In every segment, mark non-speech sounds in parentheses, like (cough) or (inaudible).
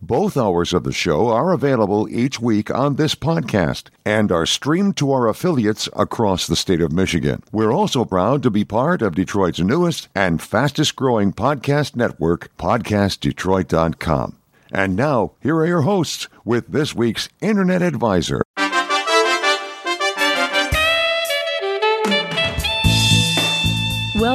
Both hours of the show are available each week on this podcast and are streamed to our affiliates across the state of Michigan. We're also proud to be part of Detroit's newest and fastest growing podcast network, PodcastDetroit.com. And now, here are your hosts with this week's Internet Advisor.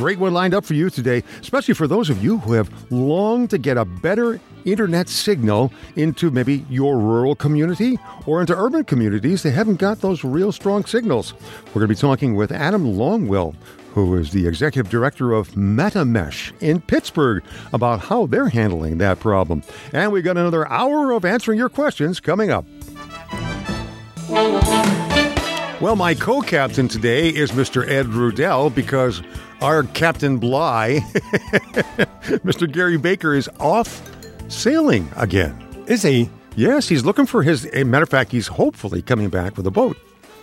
great one lined up for you today, especially for those of you who have longed to get a better internet signal into maybe your rural community or into urban communities that haven't got those real strong signals. We're going to be talking with Adam Longwell, who is the executive director of MetaMesh in Pittsburgh, about how they're handling that problem. And we've got another hour of answering your questions coming up. Well, my co captain today is Mr. Ed Rudell because our Captain Bligh, (laughs) Mr. Gary Baker, is off sailing again. Is he? Yes, he's looking for his. A matter of fact, he's hopefully coming back with a boat.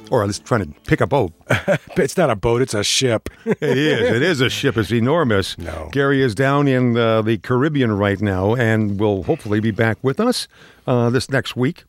Or at least trying to pick a boat. (laughs) it's not a boat, it's a ship. (laughs) it is. It is a ship. It's enormous. No. Gary is down in uh, the Caribbean right now and will hopefully be back with us uh, this next week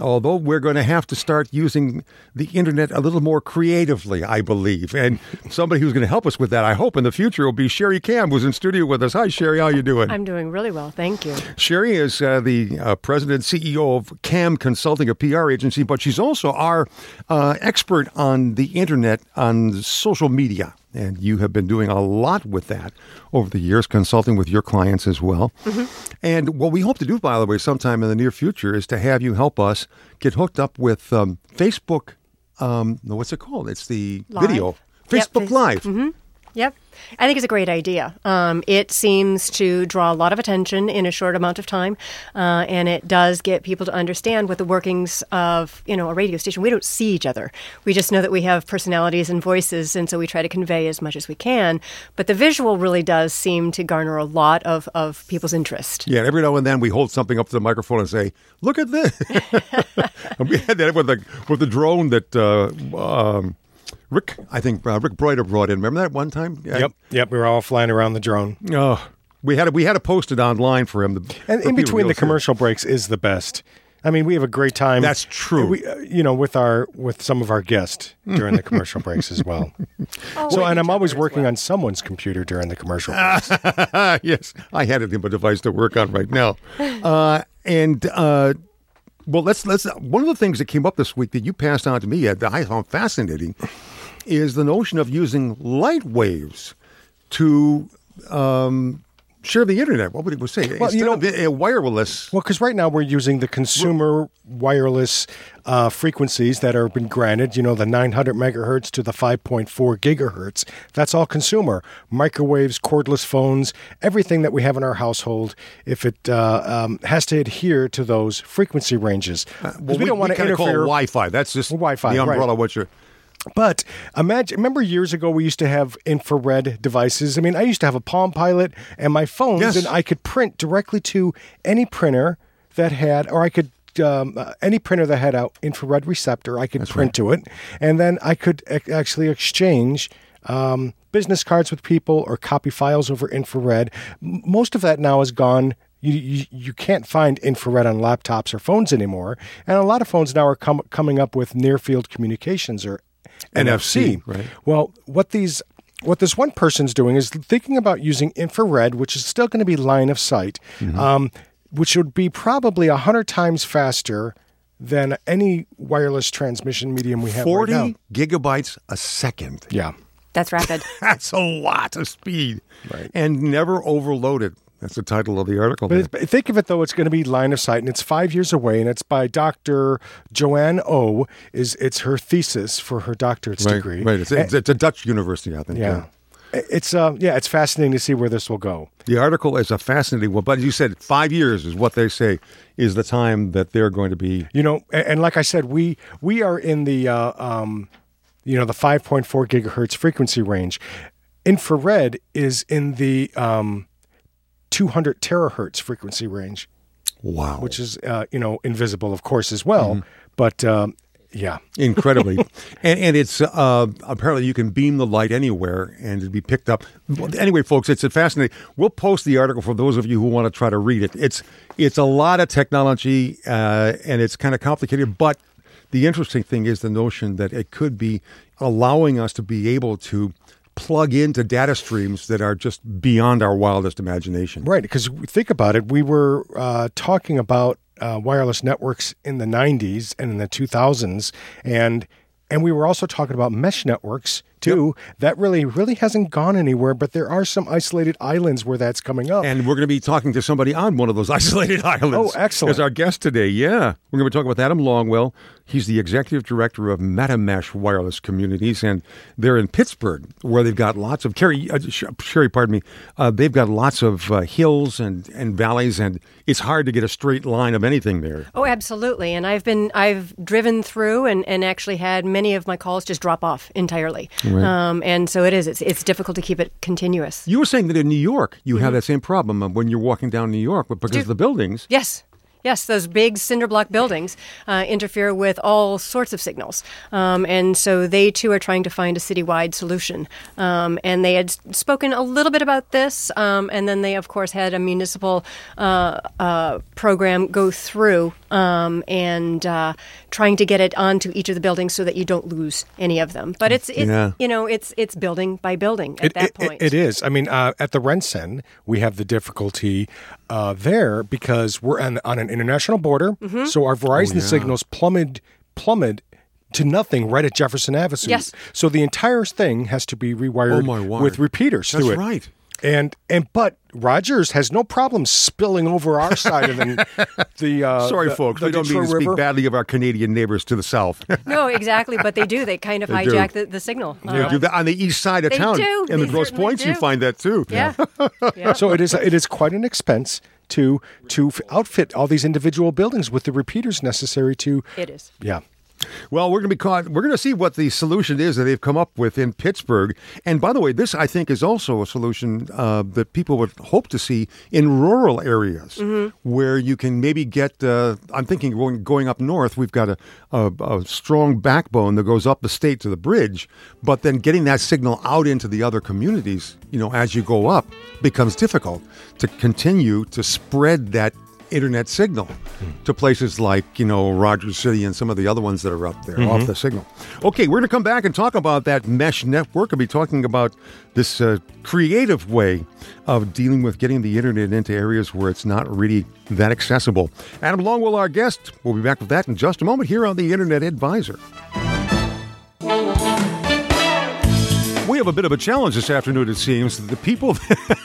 although we're going to have to start using the internet a little more creatively, I believe. And somebody who's going to help us with that, I hope, in the future will be Sherry Cam, who's in studio with us. Hi, Sherry. How you doing? I'm doing really well, thank you. Sherry is uh, the uh, president CEO of Cam Consulting, a PR agency, but she's also our uh, expert on the internet, on social media. And you have been doing a lot with that over the years, consulting with your clients as well. Mm-hmm. And what we hope to do, by the way, sometime in the near future is to have you help us get hooked up with um, Facebook. Um, what's it called? It's the Live. video. Facebook yep, Live. Mm-hmm. Yep. I think it's a great idea. Um, it seems to draw a lot of attention in a short amount of time, uh, and it does get people to understand what the workings of you know a radio station. We don't see each other. We just know that we have personalities and voices, and so we try to convey as much as we can. But the visual really does seem to garner a lot of, of people's interest. Yeah, every now and then we hold something up to the microphone and say, "Look at this." (laughs) we had that with the with the drone that. Uh, um, Rick, I think uh, Rick Broider brought in. Remember that one time? Yep, yep. We were all flying around the drone. Oh, we had to, we had to post it online for him. To, and in between the commercial breaks is the best. I mean, we have a great time. That's true. We, uh, you know, with our with some of our guests during the commercial breaks as well. (laughs) Oh, so, and I'm always working well. on someone's computer during the commercial (laughs) breaks. yes, I had a device to work on right now, (laughs) uh, and. Uh, well, let's let's. One of the things that came up this week that you passed on to me that I found fascinating is the notion of using light waves to um, share the internet. What would it say? Well, Instead you know, of a wireless. Well, because right now we're using the consumer wireless uh, frequencies that are been granted. You know, the 900 megahertz to the 5.4 gigahertz. That's all consumer. Microwaves, cordless phones, everything that we have in our household. If it uh, um, has to adhere to those frequency ranges, uh, well, we, we, don't want to interfere. Call Wi-Fi. That's just Wi-Fi. The umbrella. Right. What you're but imagine, remember years ago we used to have infrared devices. I mean, I used to have a Palm Pilot and my phones, yes. and I could print directly to any printer that had, or I could um, uh, any printer that had an infrared receptor, I could That's print right. to it, and then I could actually exchange um, business cards with people or copy files over infrared. M- most of that now is gone. You, you, you can't find infrared on laptops or phones anymore, and a lot of phones now are com- coming up with near field communications or NFC. Right. Well, what these what this one person's doing is thinking about using infrared, which is still going to be line of sight, mm-hmm. um, which would be probably a hundred times faster than any wireless transmission medium we have 40 right now. gigabytes a second. Yeah. That's rapid. (laughs) That's a lot of speed. Right. And never overloaded. That's the title of the article. But it's, think of it though, it's going to be line of sight, and it's five years away, and it's by Dr. Joanne O. Is it's her thesis for her doctorate's right, degree? right. It's, it's, it's a Dutch university, I think. Yeah. It's uh yeah, it's fascinating to see where this will go. The article is a fascinating one, but you said, five years is what they say is the time that they're going to be. You know, and, and like I said, we we are in the uh, um, you know the 5.4 gigahertz frequency range. Infrared is in the um, 200 terahertz frequency range, Wow. which is uh, you know invisible, of course, as well. But um, yeah, incredibly. (laughs) And, and it's uh, apparently you can beam the light anywhere and it'd be picked up. Anyway folks it's fascinating we'll post the article for those of you who want to try to read it. It's it's a lot of technology uh, and it's kind of complicated but the interesting thing is the notion that it could be allowing us to be able to plug into data streams that are just beyond our wildest imagination right. Because think about it, we were uh, talking about uh, wireless networks in the 90s and in the 2000s, and and we were also talking about mesh networks too. That really really hasn't gone anywhere, but there are some isolated islands where that's coming up. And we're going to be talking to somebody on one of those (laughs) isolated islands. Oh, excellent. As our guest today, yeah. We're going to be talking with Adam Longwell. He's the executive director of MetaMesh Wireless Communities, and they're in Pittsburgh, where they've got lots of, Carrie, uh, Sherry, pardon me, uh, they've got lots of uh, hills and, and valleys, and it's hard to get a straight line of anything there. Oh, absolutely. And I've been I've driven through and, and actually had many of my calls just drop off entirely. Um, and so it is. It's it's difficult to keep it continuous. You were saying that in New York, you Mm-hmm. have that same problem when you're walking down New York, but because of the buildings. Yes. Yes, those big cinder block buildings uh, interfere with all sorts of signals. Um, and so they too are trying to find a citywide solution. Um, and they had spoken a little bit about this, um, and then they, of course, had a municipal uh, uh, program go through um, and uh, trying to get it onto each of the buildings so that you don't lose any of them. But it's, it's Yeah. you know, it's it's building by building at It- that it- point. it is. I mean, uh, at the RenCen, we have the difficulty uh, there because we're on, on an international border. Mm-hmm. So our Verizon yeah. signals plummeted, plummeted to nothing right at Jefferson Avenue. Yes. So the entire thing has to be rewired Oh, my with repeaters That's through it. right. And and but Rogers has no problem spilling over our side of the. (laughs) the uh, Sorry, the- folks. the we don't mean to Detroit speak badly of our Canadian neighbors to the south. (laughs) no, exactly. But they do. They kind of They hijack the, the signal. They Uh, do that on the east side of They town. do. In the They Grosse certainly Pointes, you find that too. yeah. (laughs) yeah. So it is it is quite an expense to to outfit all these individual buildings with the repeaters necessary to It is. yeah. Well, we're going to be caught. We're going to see what the solution is that they've come up with in Pittsburgh. And by the way, this I think is also a solution uh, that people would hope to see in rural areas where you can maybe get. Uh, I'm thinking going, going up north, we've got a, a, a strong backbone that goes up the state to the bridge, but then getting that signal out into the other communities, you know, as you go up, becomes difficult to continue to spread that internet signal to places like you know Rogers City and some of the other ones that are up there off the signal. Okay, we're going to come back and talk about that mesh network. I'll be talking about this uh, creative way of dealing with getting the internet into areas where it's not really that accessible. Adam Longwell, our guest. We'll be back with that in just a moment here on the Internet Advisor. We have a bit of a challenge this afternoon. It seems the people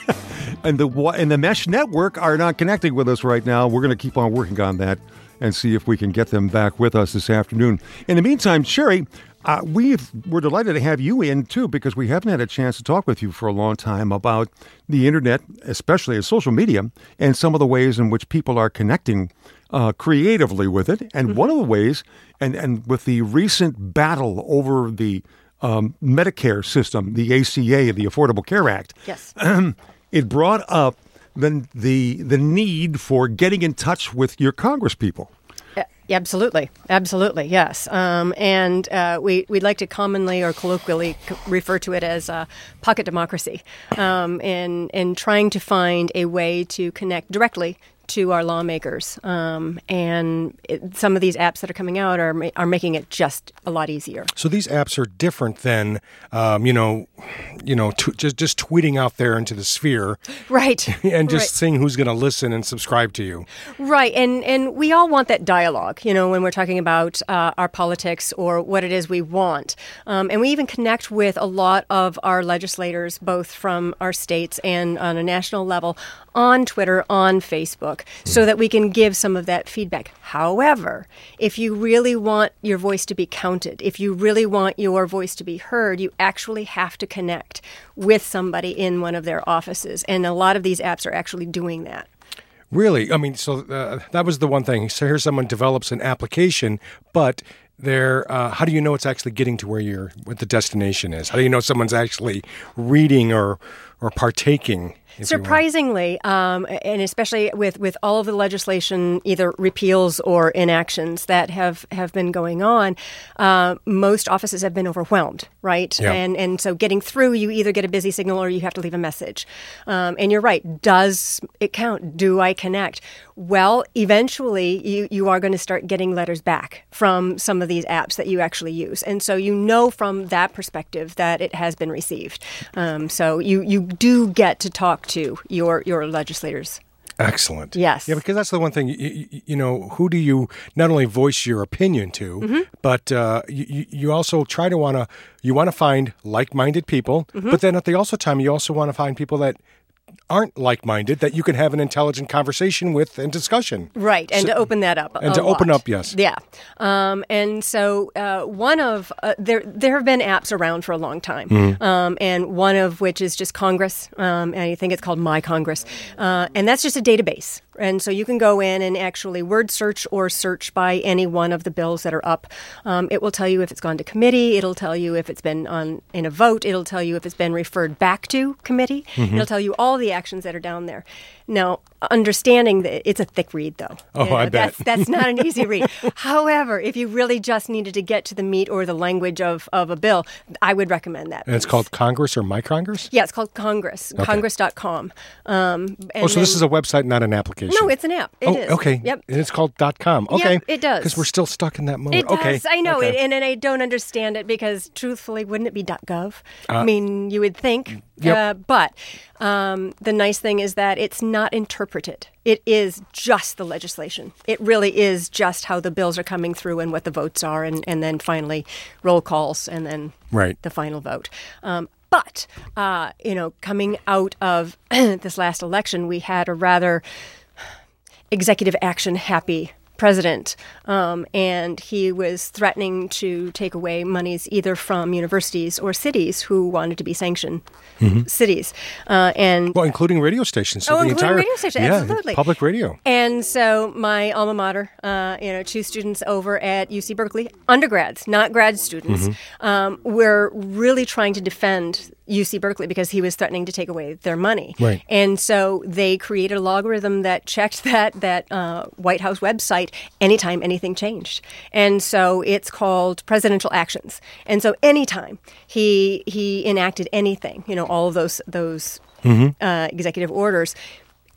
(laughs) and the and the mesh network are not connecting with us right now. We're going to keep on working on that and see if we can get them back with us this afternoon. In the meantime, Sherry, uh, we've we're delighted to have you in too because we haven't had a chance to talk with you for a long time about the internet, especially as social media, and some of the ways in which people are connecting uh, creatively with it. And one of the ways, and and with the recent battle over the um, Medicare system, the ACA, the Affordable Care Act, Yes. (clears throat) it brought up the, the the need for getting in touch with your congresspeople. Yeah, Absolutely, absolutely, yes. Um, and uh, we we'd like to commonly or colloquially c- refer to it as uh, pocket democracy, um, and and trying to find a way to connect directly to our lawmakers. Um, and it, some of these apps that are coming out are are making it just a lot easier. So these apps are different than, um, you know, you know, t- just just tweeting out there into the sphere, (laughs) right? (laughs) and just right. seeing who's going to listen and subscribe to you, right? And and we all want that dialogue, you know, when we're talking about uh, our politics or what it is we want, um, and we even connect with a lot of our legislators, both from our states and on a national level, on Twitter, on Facebook, so that we can give some of that feedback. However, if you really want your voice to be counted, if you really want your voice to be heard, you actually have to connect with somebody in one of their offices. And a lot of these apps are actually doing that. Really? I mean, so uh, that was the one thing. So here someone develops an application, but there uh, how do you know it's actually getting to where you're what the destination is how do you know someone's actually reading or or partaking Surprisingly, um, and especially with, with all of the legislation, either repeals or inactions that have, have been going on, uh, most offices have been overwhelmed, right? Yeah. And and so getting through, you either get a busy signal or you have to leave a message. Um, and you're right. Does it count? Do I connect? Well, eventually, you you are going to start getting letters back from some of these apps that you actually use, and so you know from that perspective that it has been received. Um, so you you do get to talk to your your legislators. Excellent. Yes. Yeah, because that's the one thing. You, you, you know, who do you not only voice your opinion to, mm-hmm. but uh, you, you also try to want to you want to find like-minded people, mm-hmm. but then at the also time you also want to find people that aren't like-minded that you can have an intelligent conversation with and discussion. Right, and so, to open that up. And to lot. open up, yes. Yeah, um, and so uh, one of uh, there there have been apps around for a long time, mm-hmm. um, and one of which is just Congress, um, and I think it's called My Congress, uh, and that's just a database. And so you can go in and actually word search or search by any one of the bills that are up. Um, it will tell you if it's gone to committee. It'll tell you if it's been on in a vote. It'll tell you if it's been referred back to committee. Mm-hmm. It'll tell you all the actions that are down there. Now, understanding that it's a thick read, though. Oh, you know, I bet. That's, that's not an easy read. (laughs) However, if you really just needed to get to the meat or the language of, of a bill, I would recommend that. And it's called Congress or My Congress? Yeah, it's called Congress, okay. congress.com. Um, oh, so then, this is a website, not an application? No, it's an app. It oh, is. okay. Yep. And it's called .com. Okay. Yep, it does. Because we're still stuck in that mode. It okay. does. I know. Okay. And, and I don't understand it because, truthfully, wouldn't it be .gov? Uh, I mean, you would think. Yep. Uh, but um, the nice thing is that it's not interpreted. It is just the legislation. It really is just how the bills are coming through and what the votes are, and, and then finally roll calls and then right. the final vote. Um, but, uh, you know, coming out of (clears throat) this last election, we had a rather executive action happy president, um, and he was threatening to take away monies either from universities or cities who wanted to be sanctioned mm-hmm. cities, uh, and well, including radio stations. So oh, the including entire, radio stations, yeah, absolutely, public radio. And so my alma mater, uh, you know, two students over at UC Berkeley, undergrads, not grad students, mm-hmm. um, were really trying to defend UC Berkeley because he was threatening to take away their money. Right. And so they created a logarithm that checked (laughs) that that uh, White House website anytime anything changed. And so it's called presidential actions. And so anytime he he enacted anything, you know, all of those those mm-hmm. uh, executive orders,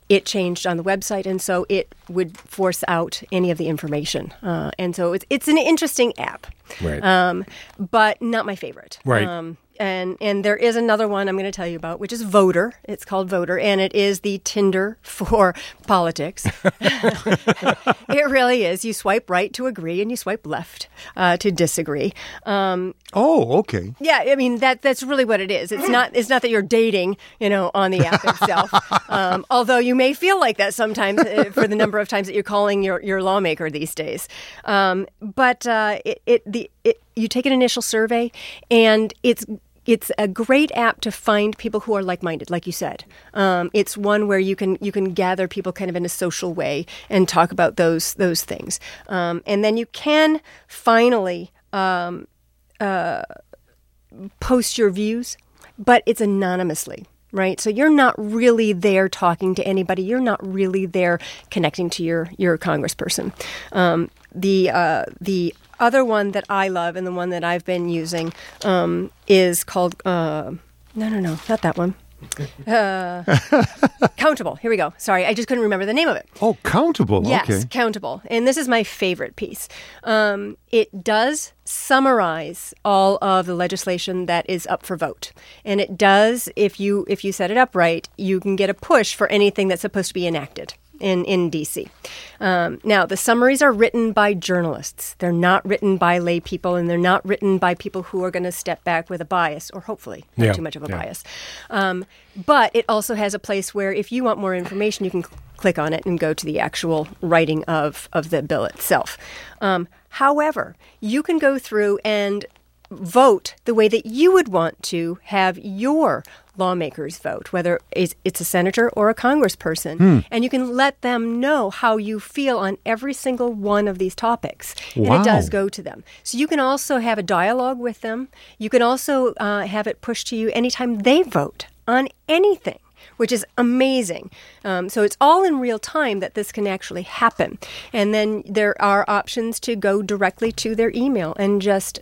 it changed on the website, and so it would force out any of the information. Uh, and so it's it's an interesting app, right? Um, but not my favorite, right? Um, and and there is another one I'm going to tell you about, which is Voter. It's called Voter, and it is the Tinder (laughs) for politics. (laughs) it really is. You swipe right to agree, and you swipe left uh, to disagree. Um, oh, okay. Yeah, I mean that that's really what it is. It's not it's not that you're dating, you know, on the app itself. (laughs) um, although you may feel like that sometimes uh, for the number of times that you're calling your your lawmaker these days. Um, but uh, it, it the it, you take an initial survey, and it's it's a great app to find people who are like-minded, like you said. Um, it's one where you can you can gather people kind of in a social way and talk about those those things, um, and then you can finally um, uh, post your views, but it's anonymously. Right, so you're not really there talking to anybody. You're not really there connecting to your your congressperson. Um, the uh, the other one that I love and the one that I've been using um, is called uh, no no no not that one. Uh, (laughs) countable. Here we go. Sorry, I just couldn't remember the name of it. Oh, countable. Yes, okay. countable. And this is my favorite piece. Um, it does summarize all of the legislation that is up for vote, and it does. If you if you set it up right, you can get a push for anything that's supposed to be enacted in, in DC. Um, now, the summaries are written by journalists. They're not written by lay people, and they're not written by people who are going to step back with a bias, or hopefully not Yeah, too much of a yeah. bias. Um, but it also has a place where if you want more information, you can cl- click on it and go to the actual writing of, of the bill itself. Um, however, you can go through and vote the way that you would want to have your lawmakers vote, whether it's it's a senator or a congressperson. And you can let them know how you feel on every single one of these topics. And it does go to them. So you can also have a dialogue with them. You can also uh, have it pushed to you anytime they vote on anything. Which is amazing. Um, so it's all in real time that this can actually happen. And then there are options to go directly to their email and just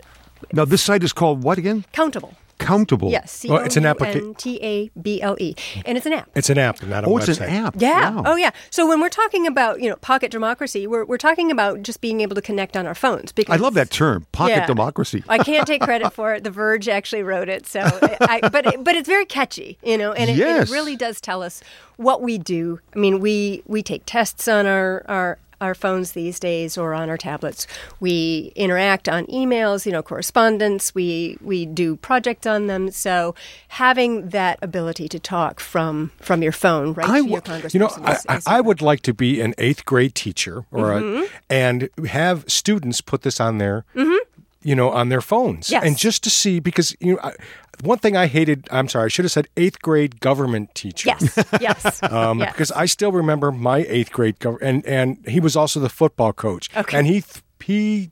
Now, this site is called what again? countable. Countable. Yes, C Well, O it's an U applica- N T A B L E, and it's an app. It's an app, not a Oh, website. it's an app. Yeah. Wow. Oh, yeah. So when we're talking about you know pocket democracy, we're we're talking about just being able to connect on our phones. Because I love that term, pocket Yeah. democracy. I can't take credit for it. The Verge actually wrote it, so I, but but it's very catchy, you know, and it, Yes. it really does tell us what we do. I mean, we we take tests on our our. Our phones these days, or on our tablets, we interact on emails, you know, correspondence. We we do projects on them. So having that ability to talk from from your phone right I to your w- congressperson, You know, I, is, I, is I would like to be an eighth grade teacher, or Mm-hmm. a, and have students put this on their, you know, on their phones, Yes. and just to see because you know, I, one thing I hated. I'm sorry, I should have said eighth grade government teacher. yes, yes, (laughs) Um, yes. Because I still remember my eighth grade, gov- and and he was also the football coach, Okay. and he th- he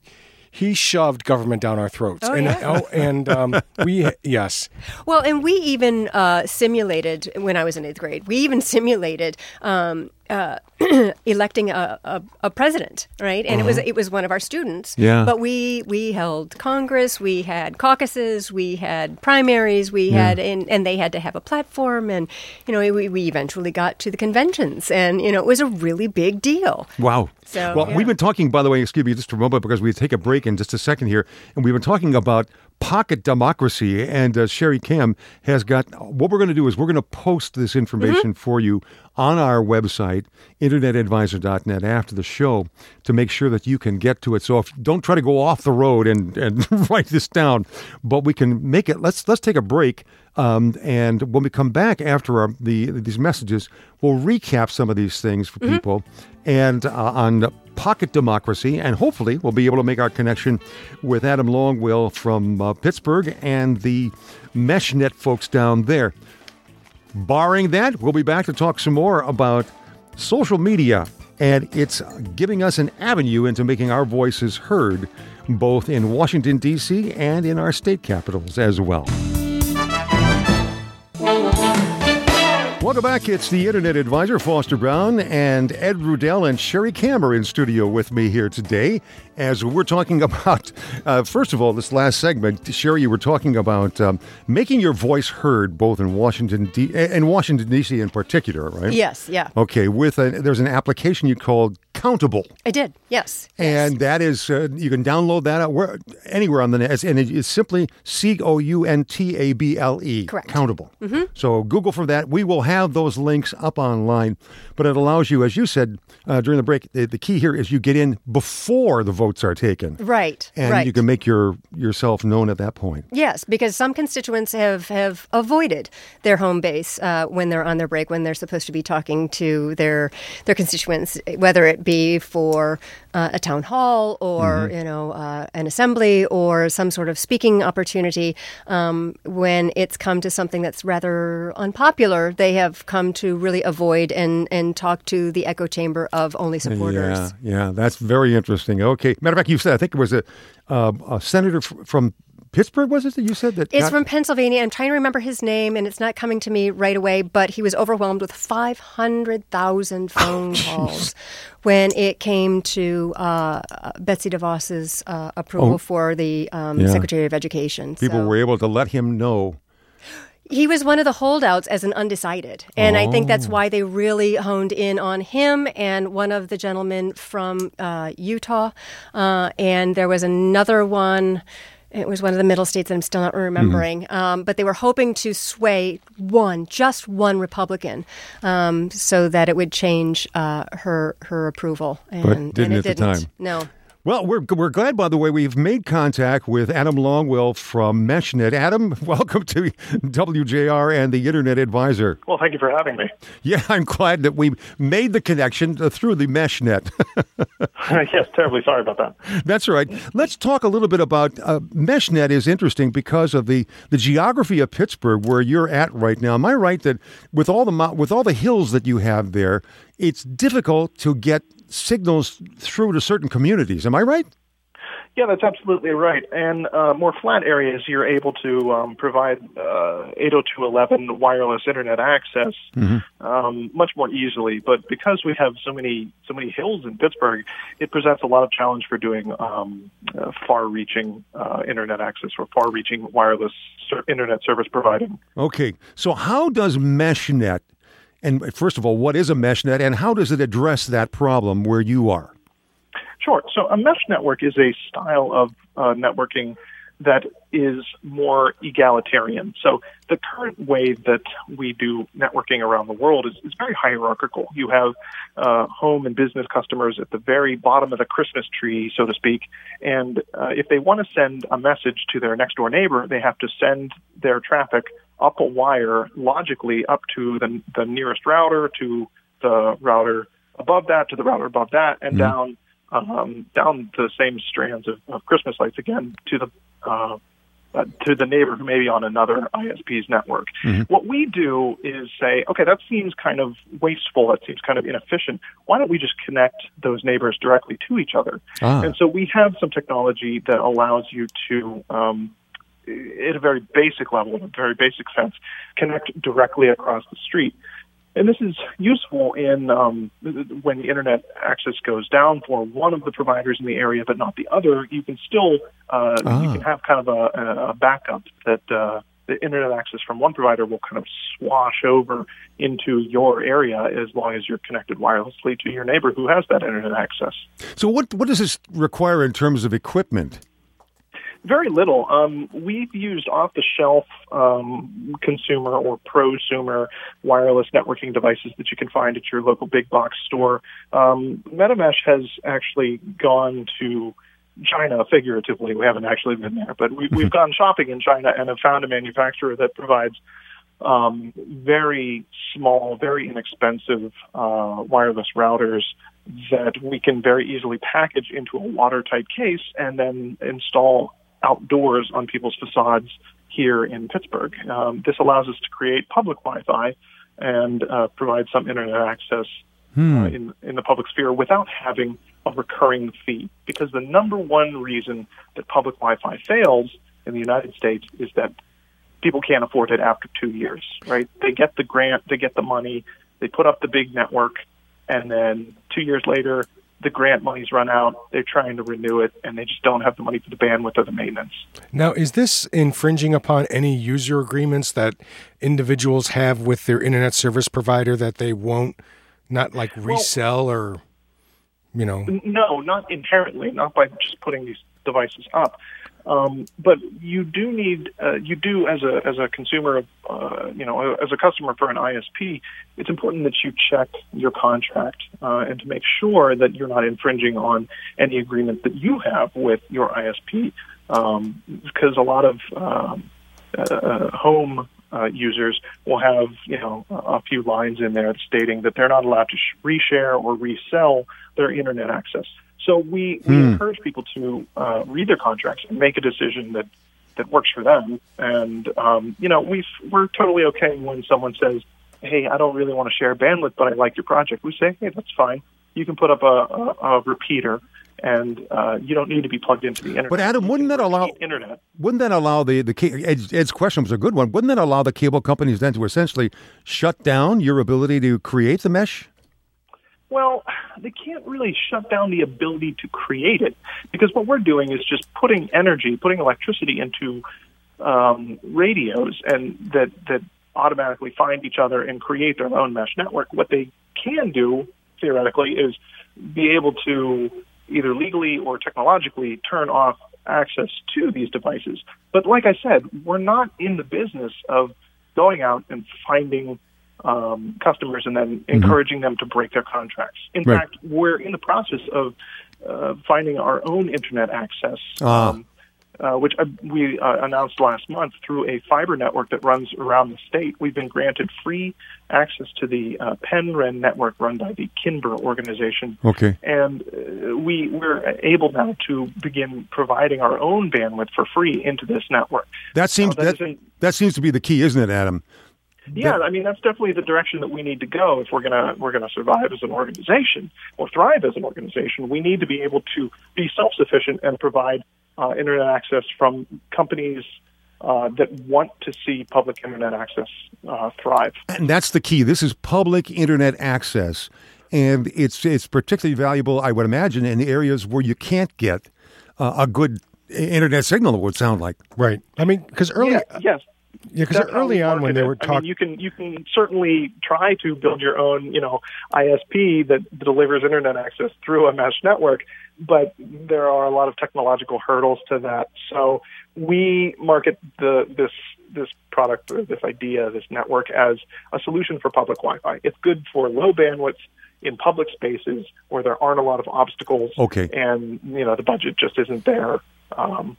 he shoved government down our throats, Oh, and yeah? oh, and um, (laughs) we yes, Well, and we even uh, simulated when I was in eighth grade. We even simulated um, uh, (clears throat) electing a, a, a president, right? And it was it was one of our students. Yeah. But we we held Congress, we had caucuses, we had primaries, we had and, and they had to have a platform, and you know we, we eventually got to the conventions, and you know it was a really big deal. Wow. So, well, yeah. we've been talking, by the way, excuse me just a moment because we take a break in just a second here, and we've been talking about pocket democracy. And uh, Sherry Cam has got what we're going to do is we're going to post this information for you on our website, internetadvisor.net, after the show to make sure that you can get to it. So if don't try to go off the road and, and (laughs) write this down, but we can make it. Let's let's take a break. Um, and when we come back after our, the these messages, we'll recap some of these things for people and uh, on pocket democracy, and hopefully we'll be able to make our connection with Adam Longwell from uh, Pittsburgh and the MeshNet folks down there. Barring that, we'll be back to talk some more about social media and it's giving us an avenue into making our voices heard both in Washington, D.C. and in our state capitals as well. Welcome back. It's the Internet Advisor, Foster Brown, and Ed Rudell and Sherry Cammer in studio with me here today as we're talking (laughs) about, uh, first of all, this last segment, Sherry, you were talking about um, making your voice heard both in Washington, D- in Washington, D.C. in particular, right? Yes, yeah, Okay, with a, there's an application you called Countable. I did. Yes, And that is, uh, you can download that out where, anywhere on the net. And it is simply C O U N T A B L E. Correct. Countable. So Google for that. We will have those links up online. But it allows you, as you said uh, during the break, the, the key here is you get in before the votes are taken. right, And right. you can make your yourself known at that point. Yes, because some constituents have, have avoided their home base uh, when they're on their break, when they're supposed to be talking to their their constituents, whether it be for uh, a town hall or you know uh, an assembly or some sort of speaking opportunity. Um, when it's come to something that's rather unpopular, they have come to really avoid and and talk to the echo chamber of only supporters. Yeah, yeah, that's very interesting. Okay. Matter of fact, you said, I think it was a, uh, a senator f- from Pittsburgh, was it that you said that? It's got- from Pennsylvania. I'm trying to remember his name, and it's not coming to me right away. But he was overwhelmed with 500,000 phone calls when it came to uh, Betsy DeVos's uh, approval Oh. for the um, Yeah. Secretary of Education. People So- were able to let him know. He was one of the holdouts as an undecided. And oh. I think that's oh. why they really honed in on him and one of the gentlemen from uh, Utah. Uh, and there was another one. It was one of the middle states that I'm still not remembering. Mm-hmm. Um, but they were hoping to sway one, just one Republican, um, so that it would change uh, her her approval. And, but didn't and at didn't. time. No. Well, we're, we're glad, by the way, we've made contact with Adam Longwell from MeshNet. Adam, (laughs) welcome to WJR and the Internet Advisor. Well, thank you for having me. Yeah, I'm glad that we made the connection uh, through the MeshNet. (laughs) (laughs) yes, terribly sorry about that. That's right. Let's talk a little bit about uh, MeshNet is interesting because of the, the geography of Pittsburgh where you're at right now. Am I right that with all the with all the hills that you have there, it's difficult to get signals through to certain communities. Am I right? Yeah, that's absolutely right. And uh, more flat areas, you're able to um, provide uh, 802.11 wireless internet access mm-hmm. um, much more easily. But because we have so many so many hills in Pittsburgh, it presents a lot of challenge for doing um, uh, far-reaching uh, internet access or far-reaching wireless ser- internet service providing. Okay, so how does MeshNet and first of all, what is a mesh net and how does it address that problem where you are? Sure. So a mesh network is a style of uh, networking that is more egalitarian. So the current way that we do networking around the world is, is very hierarchical. You have uh, home and business customers at the very bottom of the Christmas tree, so to speak, and uh, if they want to send a message to their next door neighbor, they have to send their traffic up a wire logically up to the, the nearest router, to the router above that, to the router above that, and mm-hmm. down um, down the same strands of, of Christmas lights again to the uh, uh, to the neighbor who may be on another ISP's network. Mm-hmm. What we do is say, okay, that seems kind of wasteful. That seems kind of inefficient. Why don't we just connect those neighbors directly to each other? Ah. And so we have some technology that allows you to um, at a very basic level, in a very basic sense, connect directly across the street. And this is useful in um, when the internet access goes down for one of the providers in the area, but not the other. You can still uh, ah. you can have kind of a, a backup that uh, the internet access from one provider will kind of swash over into your area as long as you're connected wirelessly to your neighbor who has that internet access. So, what what does this require in terms of equipment? Very little. Um, we've used off the shelf um, consumer or prosumer wireless networking devices that you can find at your local big box store. Um, MetaMesh has actually gone to China figuratively. We haven't actually been there, but we, we've (laughs) gone shopping in China and have found a manufacturer that provides um, very small, very inexpensive uh, wireless routers that we can very easily package into a watertight case and then install outdoors on people's facades here in Pittsburgh. Um, this allows us to create public Wi-Fi and uh, provide some internet access hmm. uh, in in the public sphere without having a recurring fee. Because the number one reason that public Wi-Fi fails in the United States is that people can't afford it after two years. Right? They get the grant, they get the money, they put up the big network, and then two years later the grant money's run out. They're trying to renew it, and they just don't have the money for the bandwidth or the maintenance. Now, is this infringing upon any user agreements that individuals have with their internet service provider that they won't not like resell well, or you know? No, not inherently. Not by just putting these devices up. Um, but you do need, uh, you do as a as a consumer, uh, you know, as a customer for an ISP, it's important that you check your contract uh, and to make sure that you're not infringing on any agreement that you have with your ISP, um, because a lot of um, uh, home uh, users will have, you know, a few lines in there stating that they're not allowed to sh- reshare or resell their internet access. So we, we hmm. encourage people to uh, read their contracts and make a decision that, that works for them. And, um, you know, we we're totally okay when someone says, hey, I don't really want to share bandwidth, but I like your project. We say, hey, that's fine. You can put up a, a, a repeater and uh, you don't need to be plugged into the internet. But Adam, wouldn't that allow internet? Wouldn't that allow the the Ed's, Ed's question was a good one. Wouldn't that allow the cable companies then to essentially shut down your ability to create the mesh? Well, they can't really shut down the ability to create it because what we're doing is just putting energy, putting electricity into um, radios and that that automatically find each other and create their own mesh network. What they can do theoretically is be able to either legally or technologically turn off access to these devices. But like I said, we're not in the business of going out and finding um, customers and then mm-hmm. encouraging them to break their contracts. In right. fact, we're in the process of uh, finding our own internet access. Ah. Um, uh, which uh, we uh, announced last month through a fiber network that runs around the state. We've been granted free access to the uh, PennREN network run by the KINBER organization. Okay. And uh, we, we're able now to begin providing our own bandwidth for free into this network. That seems, that, that, that seems to be the key, isn't it, Adam? Yeah, I mean that's definitely the direction that we need to go if we're gonna we're gonna survive as an organization or thrive as an organization. We need to be able to be self sufficient and provide uh, internet access from companies uh, that want to see public internet access uh, thrive. And that's the key. This is public internet access, and it's it's particularly valuable, I would imagine, in the areas where you can't get uh, a good internet signal. It would sound like right. I mean, because early, yeah, yes, yeah, because early on when they were talking, you can you can certainly try to build your own, you know, ISP that delivers internet access through a mesh network, but there are a lot of technological hurdles to that. So we market the this this product or this idea, this network, as a solution for public Wi-Fi. It's good for low bandwidth in public spaces where there aren't a lot of obstacles. Okay. And you know the budget just isn't there. Um,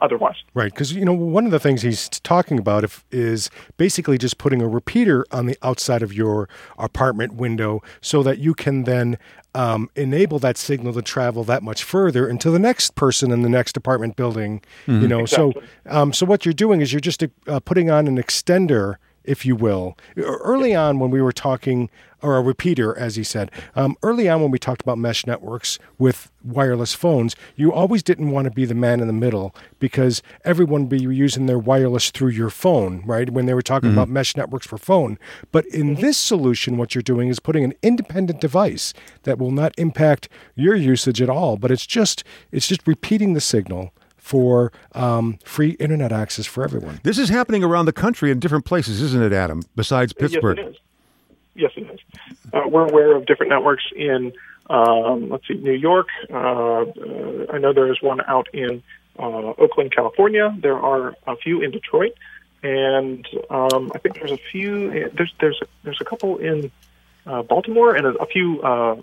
otherwise. Right, because you know one of the things he's talking about if, is basically just putting a repeater on the outside of your apartment window so that you can then um, enable that signal to travel that much further into the next person in the next apartment building. Mm-hmm. You know, exactly. so um, so what you're doing is you're just uh, putting on an extender if you will. Early on, when we were talking, or a repeater, as he said, um, early on when we talked about mesh networks with wireless phones, you always didn't want to be the man in the middle because everyone would be using their wireless through your phone, right? When they were talking mm-hmm. about mesh networks for phone. But in mm-hmm. this solution, what you're doing is putting an independent device that will not impact your usage at all, but it's just it's just repeating the signal for um, free internet access for everyone. This is happening around the country in different places, isn't it, Adam? Besides Pittsburgh. Yes, it is. Yes, it is. Uh, we're aware of different networks in, um, let's see, New York. Uh, uh, I know there is one out in uh, Oakland, California. There are a few in Detroit, and um, I think there's a few. There's there's there's a couple in uh, Baltimore and a, a few uh,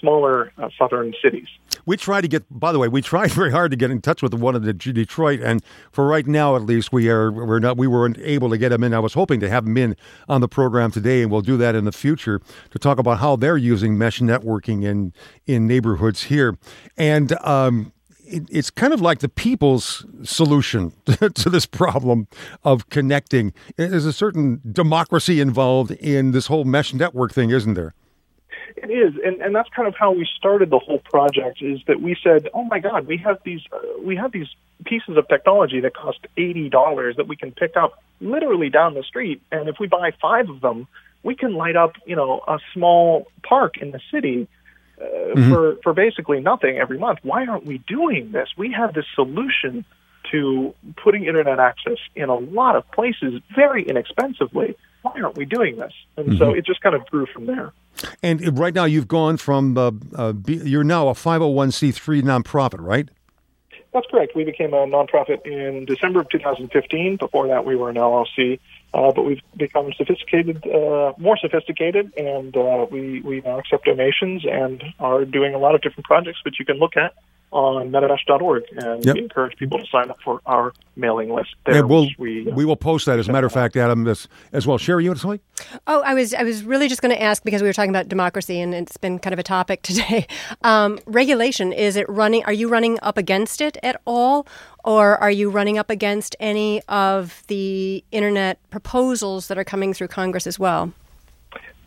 smaller uh, southern cities. We tried to get, by the way, we (laughs) tried very hard to get in touch with one of the Detroit, and for right now, at least, we are we're not we weren't able to get them in. I was hoping to have them in on the program today, and we'll do that in the future to talk about how they're using mesh networking in in neighborhoods here, and. Um, it, it's kind of like the people's solution (laughs) to this problem of connecting. There's a certain democracy involved in this whole mesh network thing, isn't there? It is, and and that's kind of how we started the whole project. Is that we said, oh my God, we have these uh, we have these pieces of technology that cost eighty dollars that we can pick up literally down the street, and if we buy five of them, we can light up you know a small park in the city uh, mm-hmm. for for basically nothing every month. Why aren't we doing this? We have this solution to putting internet access in a lot of places very inexpensively. Why aren't we doing this? And mm-hmm. so it just kind of grew from there. And right now, you've gone from uh, uh, you're now a 501c3 nonprofit, right? That's correct. We became a nonprofit in December of 2015. Before that, we were an LLC. Uh, but we've become sophisticated, uh, more sophisticated, and uh, we we now accept donations and are doing a lot of different projects which you can look at on metamesh.org, and yep. we encourage people to sign up for our mailing list. There, yeah, we'll, we, uh, we will post that as a matter of fact, Adam, as, as well. Sherry, you want to say? Oh, I was I was really just going to ask because we were talking about democracy, and it's been kind of a topic (laughs) today. Um, regulation is it running? Are you running up against it at all, or are you running up against any of the internet proposals that are coming through Congress as well?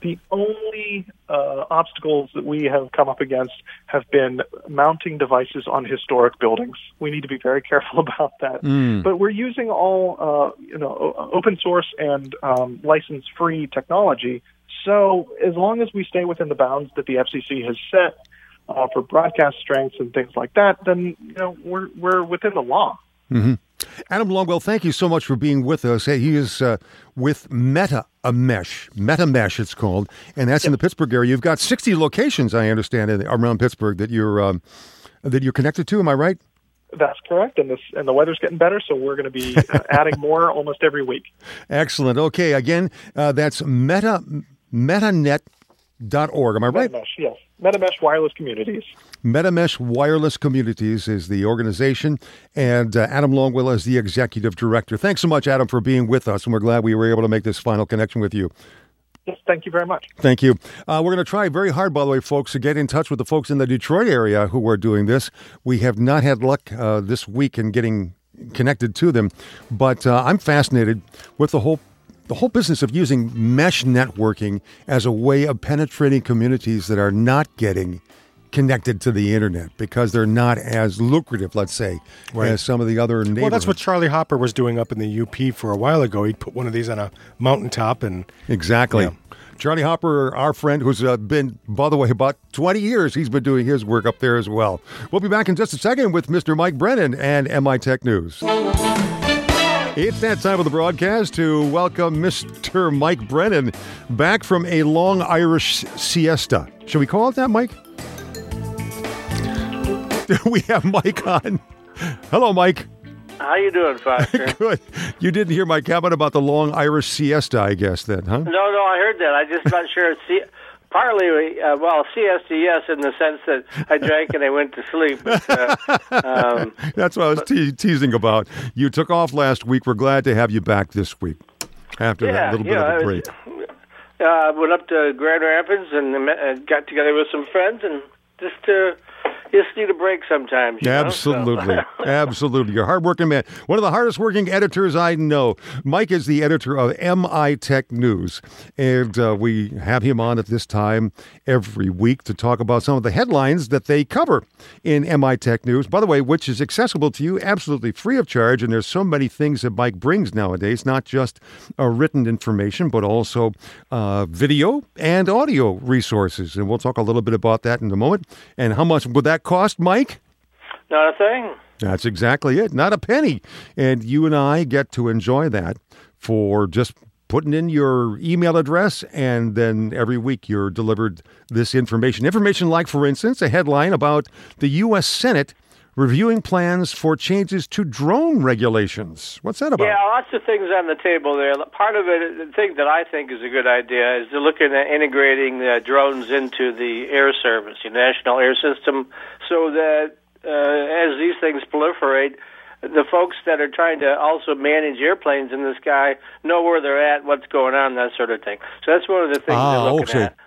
The only uh, obstacles that we have come up against have been mounting devices on historic buildings. We need to be very (laughs) careful about that. Mm. But we're using all uh, you know open source and um, license free technology. So as long as we stay within the bounds that the FCC has set uh, for broadcast strengths and things like that, then you know we're we're within the law. Mm-hmm. Adam Longwell, thank you so much for being with us. He is uh, with Meta a Mesh, Meta Mesh, it's called, and that's yep. in the Pittsburgh area. You've got 60 locations, I understand, around Pittsburgh that you're um, that you're connected to. Am I right? That's correct, and this and the weather's getting better, so we're going to be uh, (laughs) adding more almost every week. Excellent. Okay, again, uh, that's Meta MetaNet.org. Am I right? MetaMesh, yes. MetaMesh Wireless Communities. MetaMesh Wireless Communities is the organization, and uh, Adam Longwell is the executive director. Thanks so much, Adam, for being with us, and we're glad we were able to make this final connection with you. Yes, thank you very much. Thank you. Uh, we're going to try very hard, by the way, folks, to get in touch with the folks in the Detroit area who are doing this. We have not had luck uh, this week in getting connected to them, but uh, I'm fascinated with the whole the whole business of using mesh networking as a way of penetrating communities that are not getting connected to the internet because they're not as lucrative, let's say, right. as some of the other. Well, that's what Charlie Hopper was doing up in the UP for a while ago. He put one of these on a mountaintop and exactly. Charlie Hopper, our friend, who's uh, been, by the way, about 20 years, he's been doing his work up there as well. We'll be back in just a second with Mr. Mike Brennan and MI Tech News. It's that time of the broadcast to welcome Mr. Mike Brennan back from a long Irish siesta. Should we call it that, Mike? (laughs) we have Mike on. Hello, Mike. How you doing, Foster? (laughs) Good. You didn't hear my comment about the long Irish siesta, I guess, then, huh? No, no, I heard that. I just not sure. (laughs) See, partly, uh, well, yes, in the sense that I drank and I went to sleep. But, uh, um, (laughs) That's what I was te- teasing about. You took off last week. We're glad to have you back this week after yeah, that little bit of a break. I uh, went up to Grand Rapids and uh, got together with some friends and just uh, just need a break sometimes. Absolutely. So. Absolutely. You're a hardworking man. One of the hardest working editors I know. Mike is the editor of MI Tech News. And uh, we have him on at this time every week to talk about some of the headlines that they cover in MI Tech News. By the way, which is accessible to you absolutely free of charge. And there's so many things that Mike brings nowadays, not just uh, written information, but also uh, video and audio resources. And we'll talk a little bit about that in a moment. And how much would that cost, Mike? Not a thing. That's exactly it. Not a penny. And you and I get to enjoy that for just putting in your email address, and then every week you're delivered this information. Information like, for instance, a headline about the U.S. Senate reviewing plans for changes to drone regulations. What's that about? Yeah, lots of things on the table there. Part of it, the thing that I think is a good idea, is they're looking at integrating uh, drones into the air service, the national air system, so that uh, as these things proliferate, the folks that are trying to also manage airplanes in the sky know where they're at, what's going on, that sort of thing. So that's one of the things ah, they're looking okay. at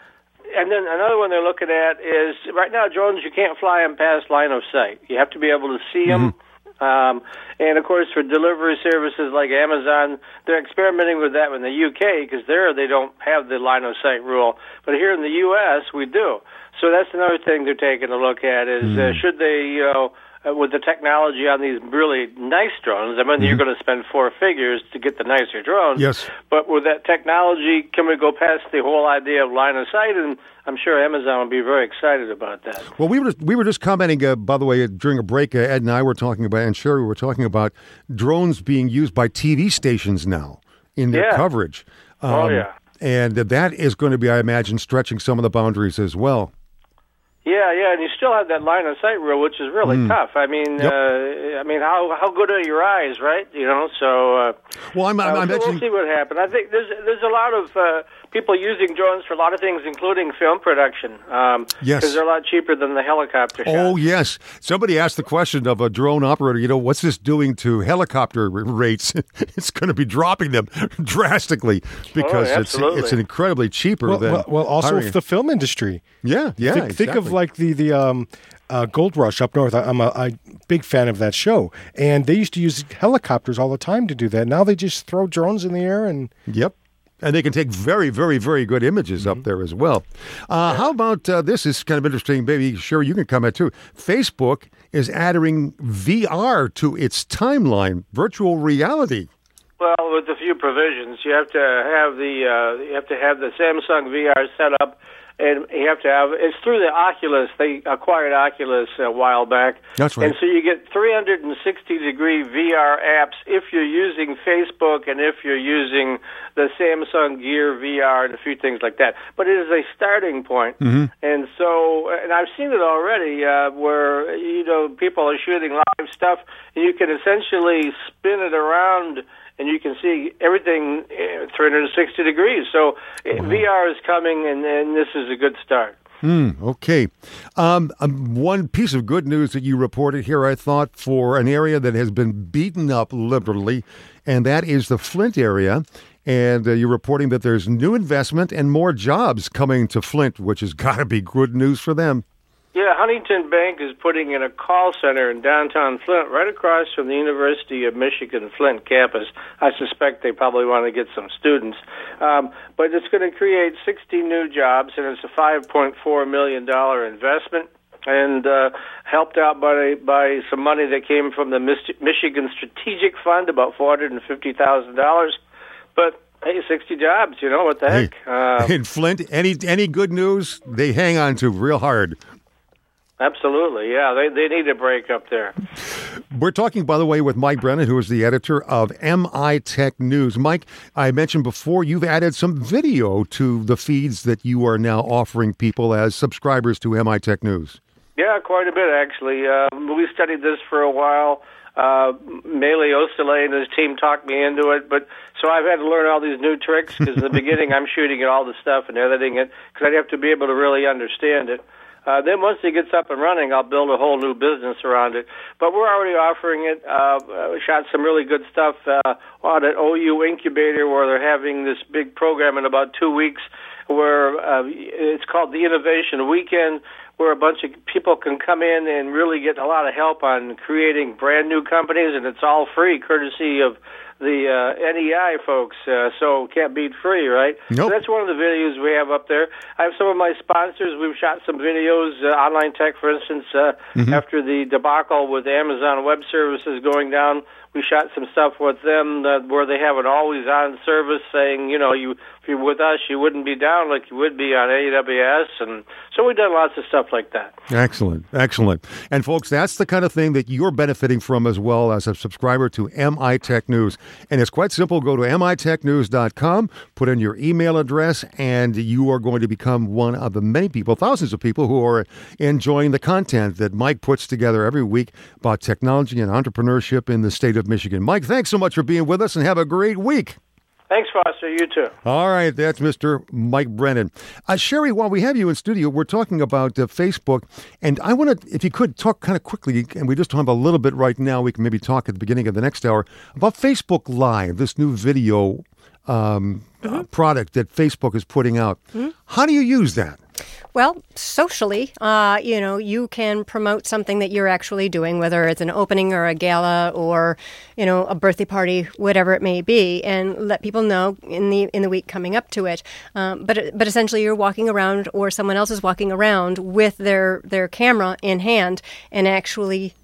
and then another one they're looking at is right now drones you can't fly them past line of sight. You have to be able to see them. Mm-hmm. Um, and of course, for delivery services like Amazon, they're experimenting with that in the UK because there they don't have the line of sight rule. But here in the US, we do. So that's another thing they're taking a look at is uh, hmm. should they, you know, uh, with the technology on these really nice drones, I mean, mm-hmm. you're going to spend four figures to get the nicer drones. Yes. But with that technology, can we go past the whole idea of line of sight? And I'm sure Amazon will be very excited about that. Well, we were just, we were just commenting, uh, by the way, during a break. Uh, Ed and I were talking about, and Sherry were talking about drones being used by TV stations now in their yeah. coverage. Oh, um, oh yeah. And that is going to be, I imagine, stretching some of the boundaries as well. Yeah, yeah, and you still have that line of sight rule, which is really mm. tough. I mean, yep. uh, I mean, how how good are your eyes, right? You know, so. Uh, well, I'm, I'm, uh, I'm so We'll see what happens. I think there's there's a lot of uh, people using drones for a lot of things, including film production. Um, yes, because they're a lot cheaper than the helicopter. Oh yes, somebody asked the question of a drone operator. You know, what's this doing to helicopter rates? (laughs) it's going to be dropping them (laughs) drastically because oh, it's it's an incredibly cheaper well, than well, well also hiring. the film industry. Yeah, yeah. Think, exactly. think of like the the um, uh, Gold Rush up north. I, am a, a big fan of that show, and they used to use helicopters all the time to do that. Now they just throw drones in the air and yep. And they can take very, very, very good images mm-hmm. up there as well. Uh, how about uh, this? Is kind of interesting. Maybe sure you can comment too. Facebook is adding VR to its timeline, virtual reality. Well, with a few provisions, you have to have the uh, you have to have the Samsung VR set up and you have to have it's through the Oculus. They acquired Oculus a while back. That's right. And so you get 360 degree VR apps if you're using Facebook and if you're using the Samsung Gear VR and a few things like that. But it is a starting point. Mm-hmm. And so, and I've seen it already uh, where you know people are shooting live stuff, and you can essentially spin it around and you can see everything eh, 360 degrees. So eh, VR is coming, and, and this is a good start. Mm, okay. Um, um, one piece of good news that you reported here, I thought, for an area that has been beaten up liberally, and that is the Flint area. And uh, you're reporting that there's new investment and more jobs coming to Flint, which has (laughs) got to be good news for them. Yeah, Huntington Bank is putting in a call center in downtown Flint, right across from the University of Michigan Flint campus. I suspect they probably want to get some students. Um, but it's going to create 60 new jobs, and it's a $5.4 million investment and uh, helped out by by some money that came from the Mich- Michigan Strategic Fund, about four hundred and fifty thousand dollars. But hey, sixty jobs, you know what the heck? Uh, (laughs) in Flint, any any good news, they hang on to real hard. Absolutely, yeah. They they need a break up there. We're talking, by the way, with Mike Brennan, who is the editor of MI Tech News. Mike, I mentioned before you've added some video to the feeds that you are now offering people as subscribers to MI Tech News. Yeah, quite a bit actually. Um, we studied this for a while. Uh, Ostole and his team talked me into it, but so I've had to learn all these new tricks because in the (laughs) beginning I'm shooting at all the stuff and editing it because I'd have to be able to really understand it. Uh, then once it gets up and running, I'll build a whole new business around it. But we're already offering it. Uh, shot some really good stuff uh, on at OU Incubator, where they're having this big program in about two weeks, where uh, it's called the Innovation Weekend, where a bunch of people can come in and really get a lot of help on creating brand new companies, and it's all free, courtesy of the uh, NEI folks, uh, so can't beat free, right? Nope. So that's one of the videos we have up there. I have some of my sponsors. We've shot some videos, uh, Online Tech, for instance, uh, Mm-hmm. after the debacle with Amazon Web Services going down. We shot some stuff with them that, where they have an always-on service, saying, you know, you if you're with us, you wouldn't be down like you would be on AWS, and so we've done lots of stuff like that. Excellent, excellent. And folks, that's the kind of thing that you're benefiting from as well as a subscriber to MI Tech News. And it's quite simple. Go to mitechnews.com, put in your email address, and you are going to become one of the many people, thousands of people who are enjoying the content that Mike puts together every week about technology and entrepreneurship in the state of Michigan. Mike, thanks so much for being with us and have a great week. Thanks, Foster. You too. All right, that's Mr. Mike Brennan. Uh, Sherry, while we have you in studio, we're talking about uh, Facebook, and I want to, if you could, talk kind of quickly, and we just talked about a little bit right now. We can maybe talk at the beginning of the next hour about Facebook Live, this new video um, uh, product that Facebook is putting out. How do you use that? Well, socially, uh, you know, you can promote something that you're actually doing, whether it's an opening or a gala or, you know, a birthday party, whatever it may be, and let people know in the in the week coming up to it. Um, but but essentially, you're walking around, or someone else is walking around with their their camera in hand and actually.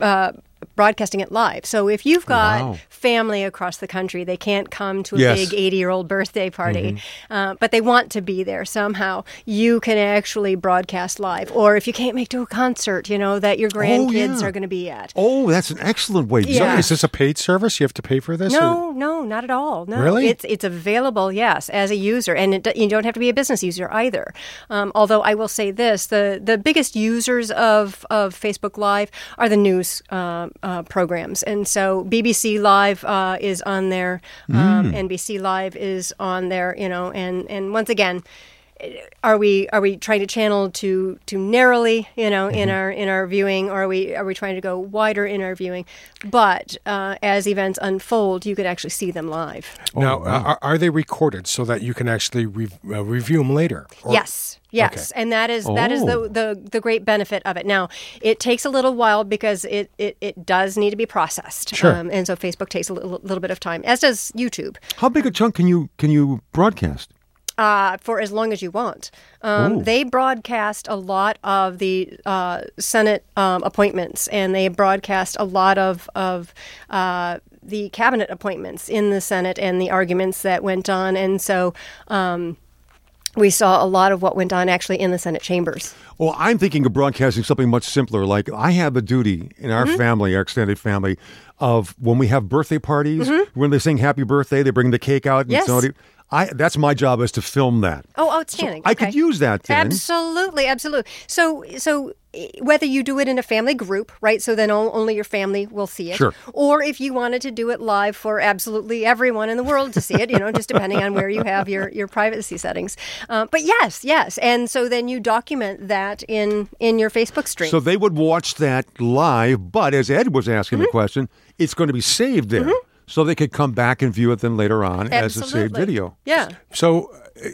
Uh, broadcasting it live. So if you've got Wow. family across the country, they can't come to a Yes. big 80 year old birthday party, uh, but they want to be there somehow. You can actually broadcast live. Or if you can't make to a concert, you know, that your grandkids yeah. are going to be at. Oh, that's an excellent way. Yeah. it. Is this a paid service? You have to pay for this? or- No, no, not at all. No, Really? it's it's available, yes, as a user, and it, you don't have to be a business user either. Um, although I will say this: the the biggest users of of Facebook Live are the news uh, uh, programs, and so BBC Live uh, is on there, um, NBC Live is on there, you know, and and once again. Are we are we trying to channel to to narrowly, you know, in our in our viewing, or are we are we trying to go wider in our viewing? But uh, as events unfold, you could actually see them live. Now, are, are they recorded so that you can actually re- uh, review them later? Or- yes. Yes, and that is that is Oh. the, the the great benefit of it. Now, it takes a little while because it it, it does need to be processed, Sure. um, and so Facebook takes a little, little bit of time, as does YouTube, How big a chunk can you can you broadcast? uh, for as long as you want. Um, they broadcast a lot of the uh, Senate um, appointments, and they broadcast a lot of of uh, the cabinet appointments in the Senate and the arguments that went on, and so. Um, we saw a lot of what went on actually in the Senate chambers. Well, I'm thinking of broadcasting something much simpler. Like I have a duty in our mm-hmm. family, our extended family, of when we have birthday parties, mm-hmm. when they sing happy birthday, they bring the cake out and yes. somebody I that's my job is to film that. Oh, outstanding! So I could use that. Then. Absolutely, absolutely. So, so whether you do it in a family group, right? So then only your family will see it. Sure. Or if you wanted to do it live for absolutely everyone in the world to see it, you know, just depending on where you have your, your privacy settings. Uh, but yes, yes. And so then you document that in, in your Facebook stream. So they would watch that live, but as Ed was asking mm-hmm. the question, it's going to be saved there. Mm-hmm so they could come back and view it then later on Absolutely. as a saved video. Yeah. So uh,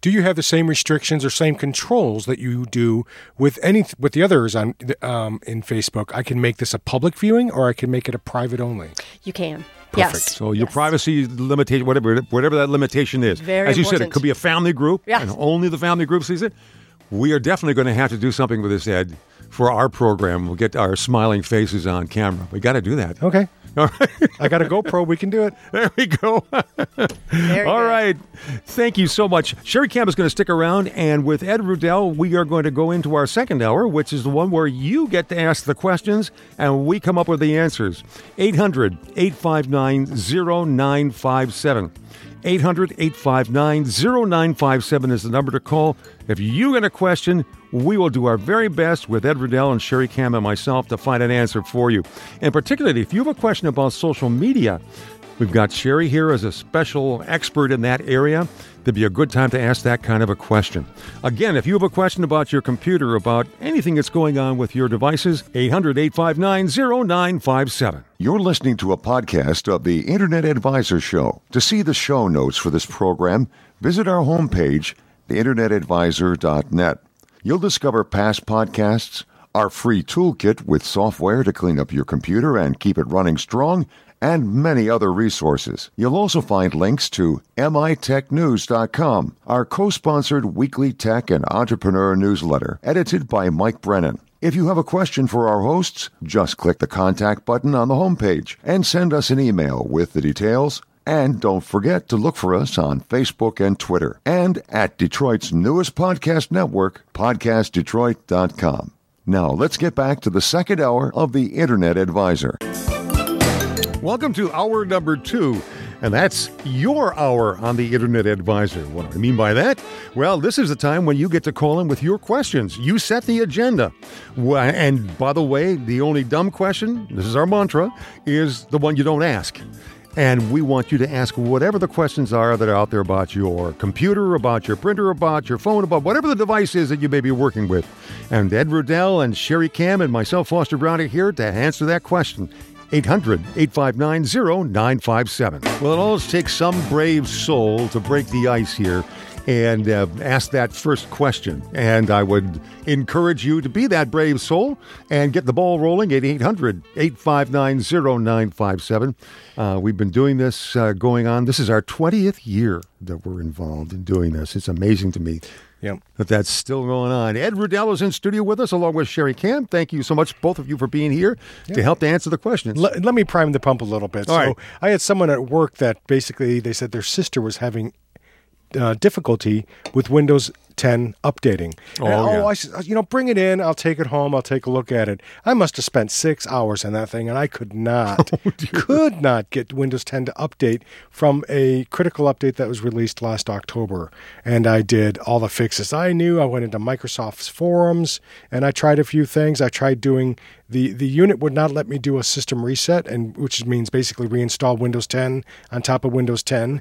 do you have the same restrictions or same controls that you do with any with the others on um, in Facebook? I can make this a public viewing, or I can make it a private only. You can. Perfect. Yes. So your yes. privacy limitation, whatever whatever that limitation is, Very as you important. said, it could be a family group, yes. and only the family group sees it. We are definitely going to have to do something with this, Ed, for our program. We'll get our smiling faces on camera. We got to do that. Okay. (laughs) All right. I got a GoPro. We can do it. (laughs) There we go. All right. Thank you so much. Sherry Camp is going to stick around, and with Ed Rudell, we are going to go into our second hour, which is the one where you get to ask the questions and we come up with the answers. 800 859 0957. 800 859 0957 is the number to call. If you got a question, we will do our very best with Ed Rudell and Sherry Cam and myself to find an answer for you. And particularly, if you have a question about social media, we've got Sherry here as a special expert in that area. There'd be a good time to ask that kind of a question. Again, if you have a question about your computer, about anything that's going on with your devices, 800 859 0957. You're listening to a podcast of the Internet Advisor Show. To see the show notes for this program, visit our homepage, theinternetadvisor.net. You'll discover past podcasts, our free toolkit with software to clean up your computer and keep it running strong and many other resources. You'll also find links to mitechnews.com, our co-sponsored weekly tech and entrepreneur newsletter, edited by Mike Brennan. If you have a question for our hosts, just click the contact button on the homepage and send us an email with the details. And don't forget to look for us on Facebook and Twitter and at Detroit's newest podcast network, podcastdetroit.com. Now, let's get back to the second hour of the Internet Advisor. Welcome to hour number two. And that's your hour on the Internet Advisor. What do I mean by that? Well, this is the time when you get to call in with your questions. You set the agenda. And by the way, the only dumb question, this is our mantra, is the one you don't ask. And we want you to ask whatever the questions are that are out there about your computer, about your printer, about your phone, about whatever the device is that you may be working with. And Ed Rudell and Sherry Cam and myself, Foster Brown, are here to answer that question. 800 859 0957. Well, it always takes some brave soul to break the ice here and uh, ask that first question. And I would encourage you to be that brave soul and get the ball rolling at 800 859 0957. Uh, we've been doing this uh, going on. This is our 20th year that we're involved in doing this. It's amazing to me. Yep. But that's still going on. Ed Rudell is in studio with us along with Sherry Cam. Thank you so much, both of you, for being here yep. to help to answer the questions. Let, let me prime the pump a little bit. All so right. I had someone at work that basically they said their sister was having uh, difficulty with Windows 10 updating. Oh, and, yeah. oh, I said, you know, bring it in. I'll take it home. I'll take a look at it. I must have spent six hours on that thing, and I could not, (laughs) Oh, could not get Windows 10 to update from a critical update that was released last October. And I did all the fixes I knew. I went into Microsoft's forums, and I tried a few things. I tried doing the the unit would not let me do a system reset, and which means basically reinstall Windows 10 on top of Windows 10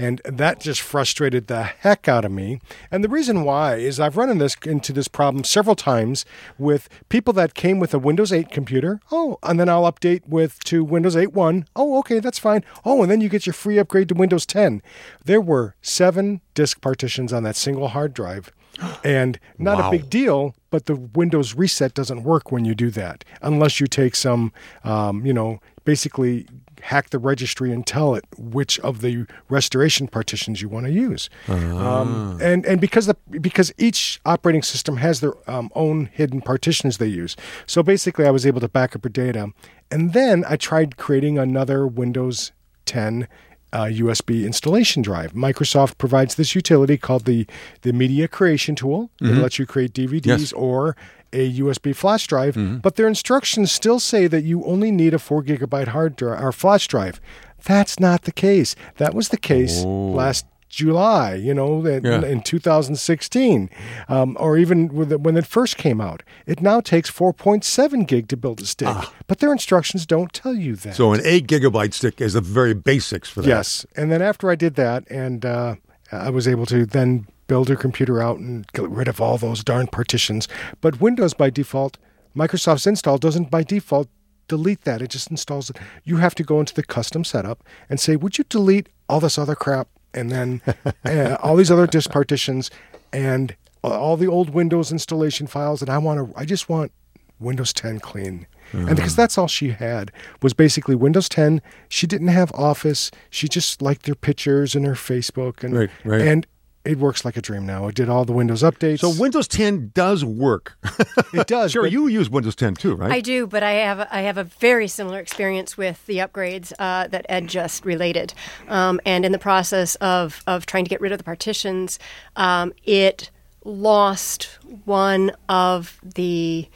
and that just frustrated the heck out of me. And the reason why is I've run in this, into this problem several times with people that came with a Windows 8 computer. Oh, and then I'll update with to Windows 8.1. Oh, okay, that's fine. Oh, and then you get your free upgrade to Windows 10. There were seven disk partitions on that single hard drive. (gasps) And not Wow. a big deal, but the Windows reset doesn't work when you do that, unless you take some, um, you know, basically hack the registry and tell it which of the restoration partitions you want to use. Um, and and because the because each operating system has their um, own hidden partitions they use. So basically, I was able to back up your data, and then I tried creating another Windows 10 uh, USB installation drive. Microsoft provides this utility called the the Media Creation Tool. It lets you create DVDs Yes. or a USB flash drive, but their instructions still say that you only need a four gigabyte hard drive or flash drive. That's not the case. That was the case last July, you know, in, Yeah. in 2016, um, or even when it first came out. It now takes 4.7 gig to build a stick, but their instructions don't tell you that. So an eight gigabyte stick is the very basics for that. Yes, and then after I did that, and uh, I was able to then build a computer out and get rid of all those darn partitions. But Windows by default, Microsoft's install doesn't by default delete that. It just installs it. You have to go into the custom setup and say, "Would you delete all this other crap and then uh, all these other disk partitions and all the old Windows installation files?" And I want to. I just want Windows 10 clean. And because that's all she had was basically Windows 10. She didn't have Office. She just liked her pictures and her Facebook and Right, right. and it works like a dream now. It did all the Windows updates. So Windows 10 does work. (laughs) it does. sure, you use Windows 10 too, right? I do, but I have I have a very similar experience with the upgrades uh, that Ed just related, um, and in the process of of trying to get rid of the partitions, um, it lost one of the,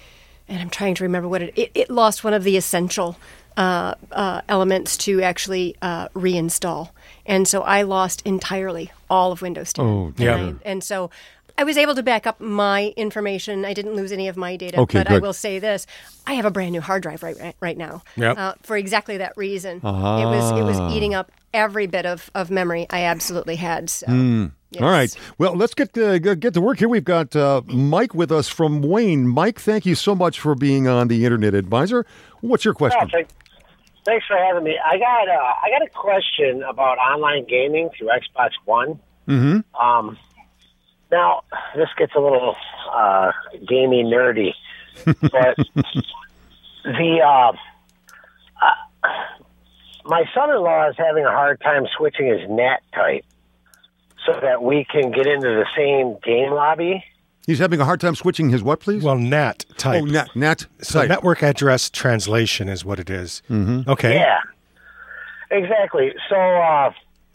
and I'm trying to remember what it it, it lost one of the essential. Uh, uh, elements to actually uh, reinstall, and so I lost entirely all of Windows 10. Oh, And yeah. I- and so I was able to back up my information. I didn't lose any of my data. Okay, but I will say this: I have a brand new hard drive right right, right now. Yep. Uh, for exactly that reason. It was it was eating up every bit of, of memory I absolutely had. So. yes. All right. Well, let's get uh, get to work here. We've got uh, Mike with us from Wayne. Mike, thank you so much for being on the Internet Advisor. What's your question? Yeah, thank- thanks for having me. I got uh, I got a question about online gaming through Xbox One. Mm-hmm. Um, now this gets a little uh, gamey nerdy, (laughs) but the uh, uh, my son-in-law is having a hard time switching his NAT type so that we can get into the same game lobby. He's having a hard time switching his what, please? well, NAT type. oh, NAT. NAT. so type. network address translation is what it is. Mm-hmm. Okay. Yeah, exactly. So uh,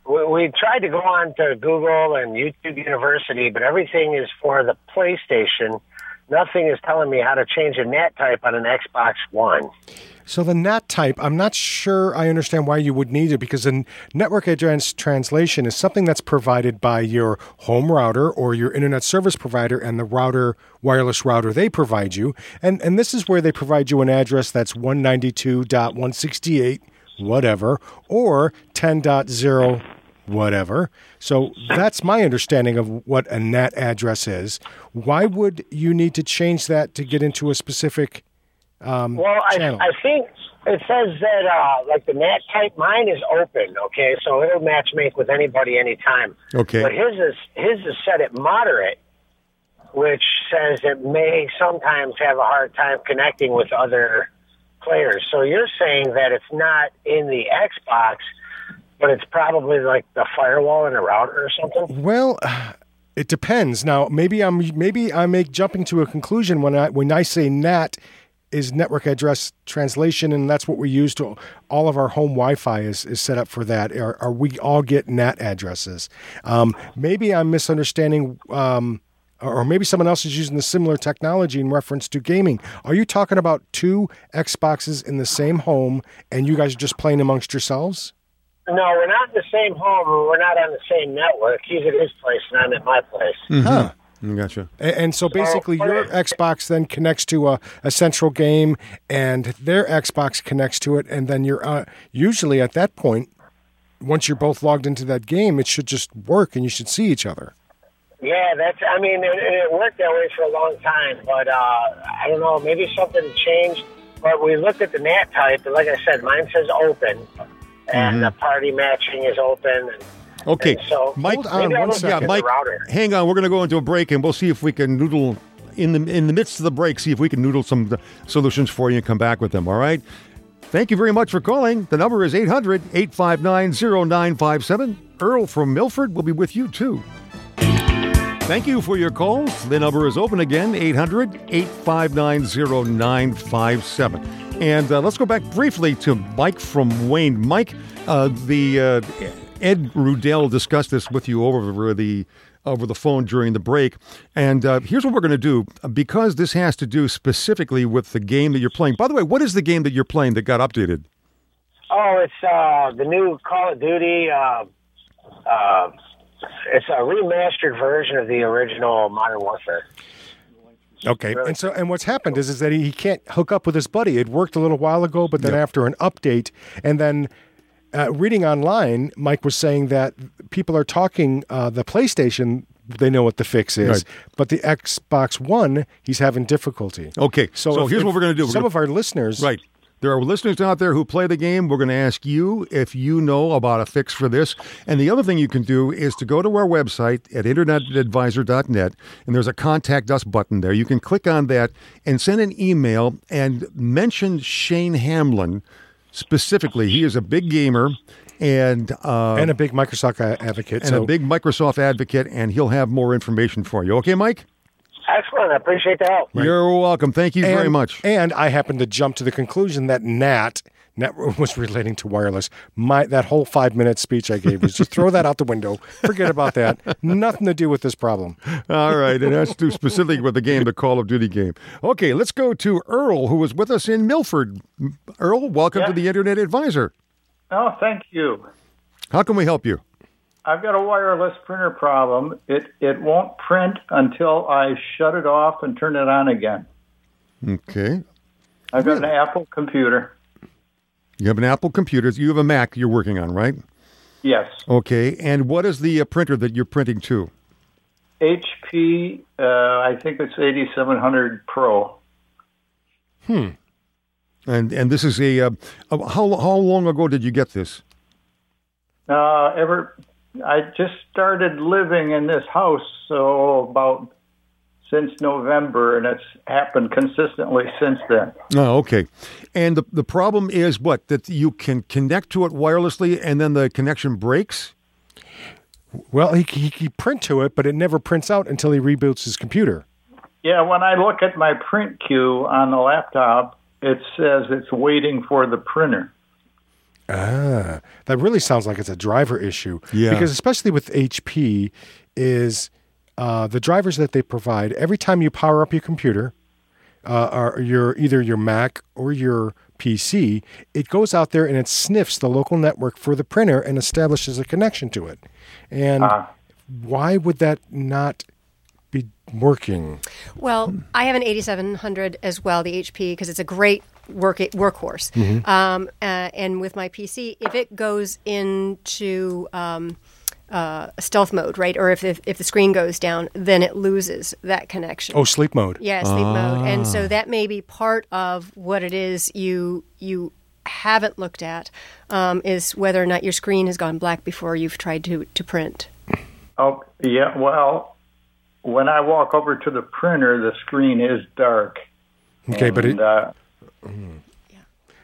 we, we tried to go on to Google and YouTube University, but everything is for the PlayStation. Nothing is telling me how to change a NAT type on an Xbox One. So the NAT type, I'm not sure I understand why you would need it because a network address translation is something that's provided by your home router or your internet service provider and the router wireless router they provide you. And and this is where they provide you an address that's 192.168 whatever or 10.0 whatever. So that's my understanding of what a NAT address is. Why would you need to change that to get into a specific Well, I, channel. I think it says that uh, like the NAT type, mine is open. Okay, so it'll match make with anybody anytime. Okay. But his is his is set at moderate, which says it may sometimes have a hard time connecting with other players. So you're saying that it's not in the Xbox, but it's probably like the firewall in a router or something. Well, (sighs) it depends. Now, maybe I'm maybe I make jumping to a conclusion when I when I say NAT is network address translation, and that's what we use to all of our home Wi-Fi is, is set up for that. Or, or we all get NAT addresses. Um, maybe I'm misunderstanding. Um, or maybe someone else is using the similar technology in reference to gaming. Are you talking about two Xboxes in the same home, and you guys are just playing amongst yourselves? No, we're not in the same home. and We're not on the same network. He's at his place, and I'm at my place. Huh. Gotcha. A- And so basically, your Xbox then connects to a, a central game, and their Xbox connects to it, and then you're uh, usually at that point, once you're both logged into that game, it should just work, and you should see each other. Yeah, that's. I mean, it, it worked that way for a long time, but uh, I don't know. Maybe something changed. But we looked at the NAT type, and like I said, mine says open, and the party matching is open. And, Okay. and so Mike, Hold on one second. yeah, Mike, hang on. We're going to go into a break, and we'll see if we can noodle in the in the midst of the break. See if we can noodle some solutions for you and come back with them. All right. Thank you very much for calling. The number is 800 859 0957. Earl from Milford will be with you too. Thank you for your calls. The number is open again 800 859 0957. And uh, let's go back briefly to Mike from Wayne. Mike, uh, the uh, Ed Rudell discussed this with you over the over the phone during the break. And uh, here's what we're going to do because this has to do specifically with the game that you're playing. By the way, what is the game that you're playing that got updated? Oh, it's uh, the new Call of Duty. Uh, uh, it's a remastered version of the original Modern Warfare. Okay, and so and what's happened is is that he, he can't hook up with his buddy. It worked a little while ago, but then Yep. after an update, and then uh, reading online, Mike was saying that people are talking uh, the PlayStation. They know what the fix is, Right. but the Xbox One, he's having difficulty. Okay, so, if- here's if what we're going to do. We're Some gonna- of our listeners, Right. There are listeners out there who play the game. We're going to ask you if you know about a fix for this. And the other thing you can do is to go to our website at internetadvisor.net, and there's a contact us button there. You can click on that and send an email and mention Shane Hamlin specifically. He is a big gamer and uh, and a big Microsoft advocate. and so a big Microsoft advocate, and he'll have more information for you. Okay, Mike? Excellent. I appreciate the help. You're welcome. Thank you very much. And I happen to jump to the conclusion that NAT network (laughs) was relating to wireless. My that whole five minute speech I gave was just throw that out the window. Forget about that. Nothing to do with this problem. All right, and that's to specifically with the game, the Call of Duty game. Okay, let's go to Earl, who was with us in Milford. Earl, welcome to the Internet Advisor. Oh, thank you. How can we help you? I've got a wireless printer problem. It it won't print until I shut it off and turn it on again. Okay, I've got an Apple computer. You have an Apple computer. You have a Mac you're working on, right? Yes, Okay, and what is the uh, printer that you're printing to? HP. Uh, I think it's 8700 Pro. Hmm. And and this is a uh, uh, how how long ago did you get this? Uh, ever, I just started living in this house so about since November, and it's happened consistently since then. Oh, okay. And the the problem is what that you can connect to it wirelessly, and then the connection breaks. Well, he he he print to it, but it never prints out until he reboots his computer. Yeah, when I look at my print queue on the laptop, it says it's waiting for the printer. Ah, that really sounds like it's a driver issue. Yeah. Because especially with HP, is uh, the drivers that they provide every time you power up your computer, uh, or your either your Mac or your PC, it goes out there and it sniffs the local network for the printer and establishes a connection to it. And why would that not be working? Well, I have an 8700 as well, the HP, because it's a great work workhorse. Um, uh, and with my PC, if it goes into um, uh, stealth mode, right, or if, if if the screen goes down, then it loses that connection. Oh, sleep mode. Yeah, sleep mode. And so that may be part of what it is you you haven't looked at um, is whether or not your screen has gone black before you've tried to to print. Oh, yeah. Well, when I walk over to the printer, the screen is dark. Okay, but it, And, uh,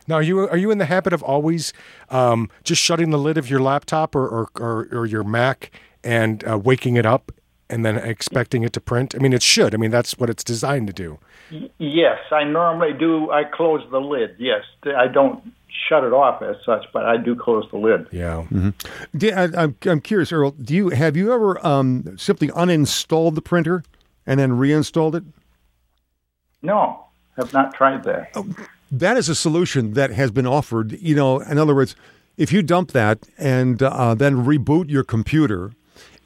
Now, are you are you in the habit of always um, just shutting the lid of your laptop or or, or, or your Mac and uh, waking it up and then expecting it to print? I mean, it should. I mean, that's what it's designed to do. yes, I normally do. I close the lid. Yes, I don't shut it off as such, but I do close the lid. Yeah. Do- I, am I'm curious, Earl. Do you have you ever um, simply uninstalled the printer and then reinstalled it? No, have not tried that. That is a solution that has been offered. You know, in other words, if you dump that and uh, then reboot your computer.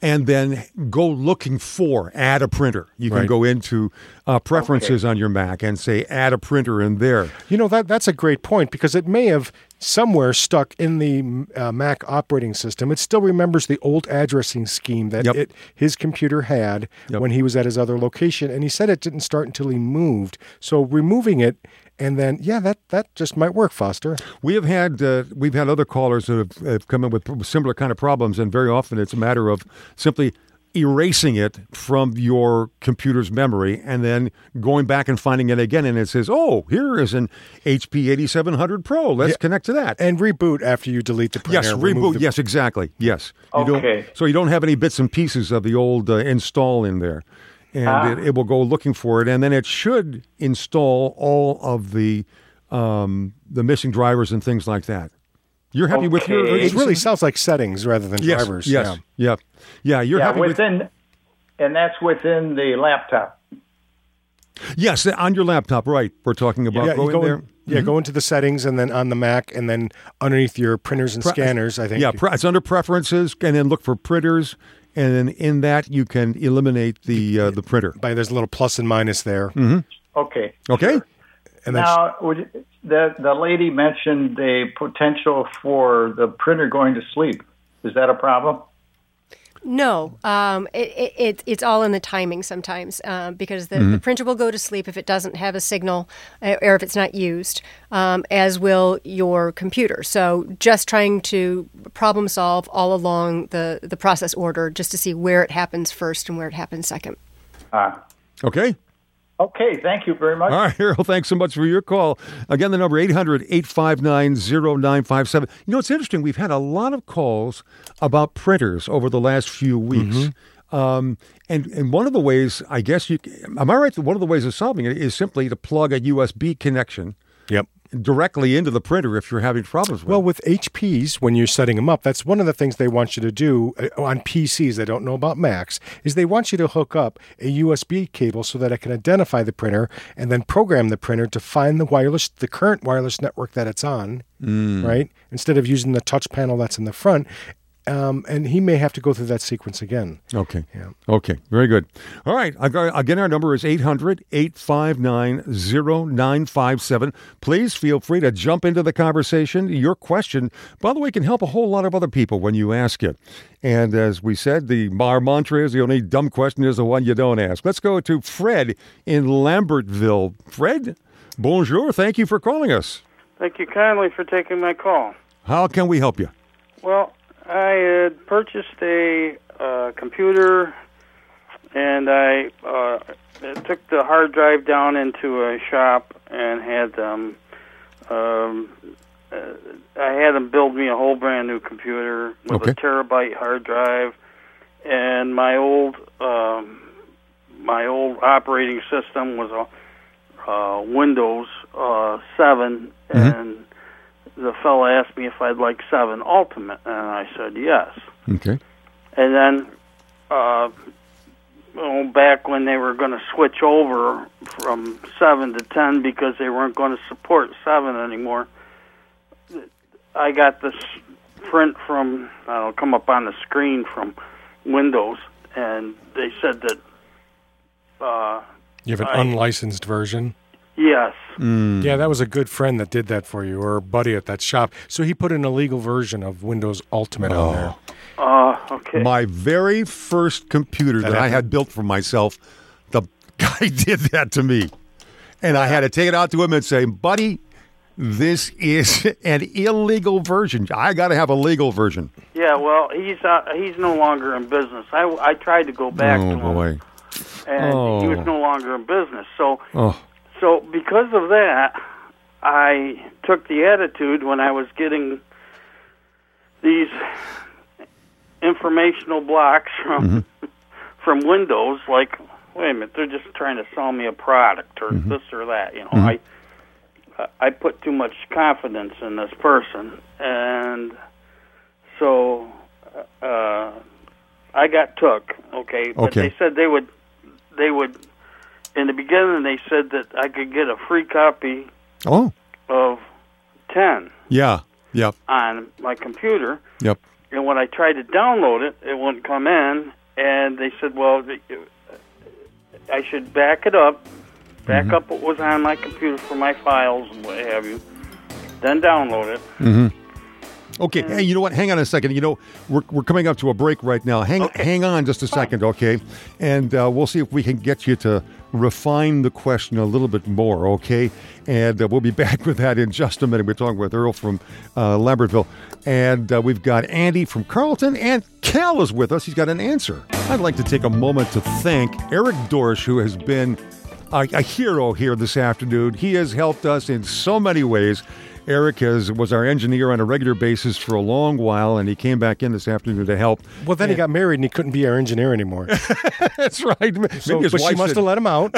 And then go looking for add a printer. You can Right. go into uh, preferences on your Mac and say add a printer in there. You know that that's a great point because it may have somewhere stuck in the uh, Mac operating system. It still remembers the old addressing scheme that Yep. it his computer had Yep. when he was at his other location, and he said it didn't start until he moved. So removing it and then yeah, that that just might work, Foster. We have had uh, we've had other callers that have, have come in with similar kind of problems, and very often it's a matter of simply erasing it from your computer's memory and then going back and finding it again, and it says, "Oh, here is an HP 8700 Pro. Let's Yeah. connect to that." And reboot after you delete the printer. Yes, reboot. the- yes, exactly. Yes. You don't- Okay. so you don't have any bits and pieces of the old uh, install in there, and Ah. it, it will go looking for it, and then it should install all of the um, the missing drivers and things like that. You're happy with your. It really sounds like settings rather than yes, drivers. Yes. Yeah. Yeah. Yeah. You're yeah, happy with. within, and that's within the laptop. Yes, on your laptop, right? We're talking about Yeah, going go in- there. Mm-hmm. yeah, go into the settings and then on the Mac and then underneath your printers and Pre- scanners. I think. Yeah, it's under preferences, and then look for printers, and then in that you can eliminate the uh, the printer. by there's a little plus and minus there. Okay. Okay. And Now, would you- the the lady mentioned the potential for the printer going to sleep. Is that a problem? No, um, it, it, it, it's all in the timing sometimes uh, because the, the printer will go to sleep if it doesn't have a signal uh, or if it's not used, um, as will your computer. So just trying to problem solve all along the, the process order just to see where it happens first and where it happens second. Ah. Okay. Okay. Thank you very much. All right, (laughs) Harold, thanks so much for your call. Again, the number 800 859 0957. You know, it's interesting. We've had a lot of calls about printers over the last few weeks. Um, and, and one of the ways, I guess you, am I right? that One of the ways of solving it is simply to plug a USB connection Yep. Directly into the printer if you're having problems with Well, with HPs, when you're setting them up, that's one of the things they want you to do uh, on PCs. They don't know about Macs. Is they want you to hook up a USB cable so that it can identify the printer and then program the printer to find the wireless, the current wireless network that it's on, right? Instead of using the touch panel that's in the front. Um, and he may have to go through that sequence again. Okay. Yeah. Okay. Very good. All right. I got- Again, our number is 800 859 0957. Please feel free to jump into the conversation. Your question, by the way, can help a whole lot of other people when you ask it. And as we said, the our mantra is the only dumb question is the one you don't ask. Let's go to Fred in Lambertville. Fred, bonjour. Thank you for calling us. Thank you kindly for taking my call. How can we help you? Well, I had purchased a uh, computer, and I uh, took the hard drive down into a shop and had them. Um, uh, I had them build me a whole brand new computer with Okay. a terabyte hard drive, and my old um, my old operating system was a uh, Windows uh, 7, and the fellow asked me if I'd like 7 Ultimate, and I said yes. Okay. And then, uh, well, back when they were going to switch over from 7 to 10 because they weren't going to support 7 anymore, I got this print from, I don't come up on the screen from Windows, and they said that, uh, You have an I- unlicensed version. Yes. Yeah, that was a good friend that did that for you, or a buddy at that shop. So he put an illegal version of Windows Ultimate on there. Uh, okay. My very first computer that, I had built for myself, the (laughs) guy did that to me. And I had to take it out to him and say, buddy, this is (laughs) an illegal version. I got to have a legal version. Yeah, well, he's uh, he's no longer in business. I, I tried to go back oh, to him, boy. and he was Oh. no longer in business. So, Oh, so because of that, I took the attitude when I was getting these informational blocks from Mm-hmm. (laughs) from Windows, like, wait a minute, they're just trying to sell me a product or Mm-hmm. this or that. You know, I I put too much confidence in this person, and so uh, I got took. Okay, but Okay. they said they would they would in the beginning they said that I could get a free copy oh, of ten yeah, yep, on my computer, yep. and when I tried to download it, it wouldn't come in, and they said, well, I should back it up, back Mm-hmm. up what was on my computer for my files and what have you, then download it. Mm. Okay, hey, you know what? Hang on a second. You know, we're, we're coming up to a break right now. Hang Okay. hang on just a second, okay? And uh, we'll see if we can get you to refine the question a little bit more, okay? And uh, we'll be (laughs) back with that in just a minute. We're talking with Earl from uh, Lambertville, and uh, we've got Andy from Carlton, and Cal is with us. He's got an answer. I'd like to take a moment to thank Eric Dorsch, who has been a, a hero here this afternoon. He has helped us in so many ways. Eric has, was our engineer on a regular basis for a long while, and he came back in this afternoon to help. Well, then he got married and he couldn't be our engineer anymore. (laughs) That's right. So, but she must have let him out,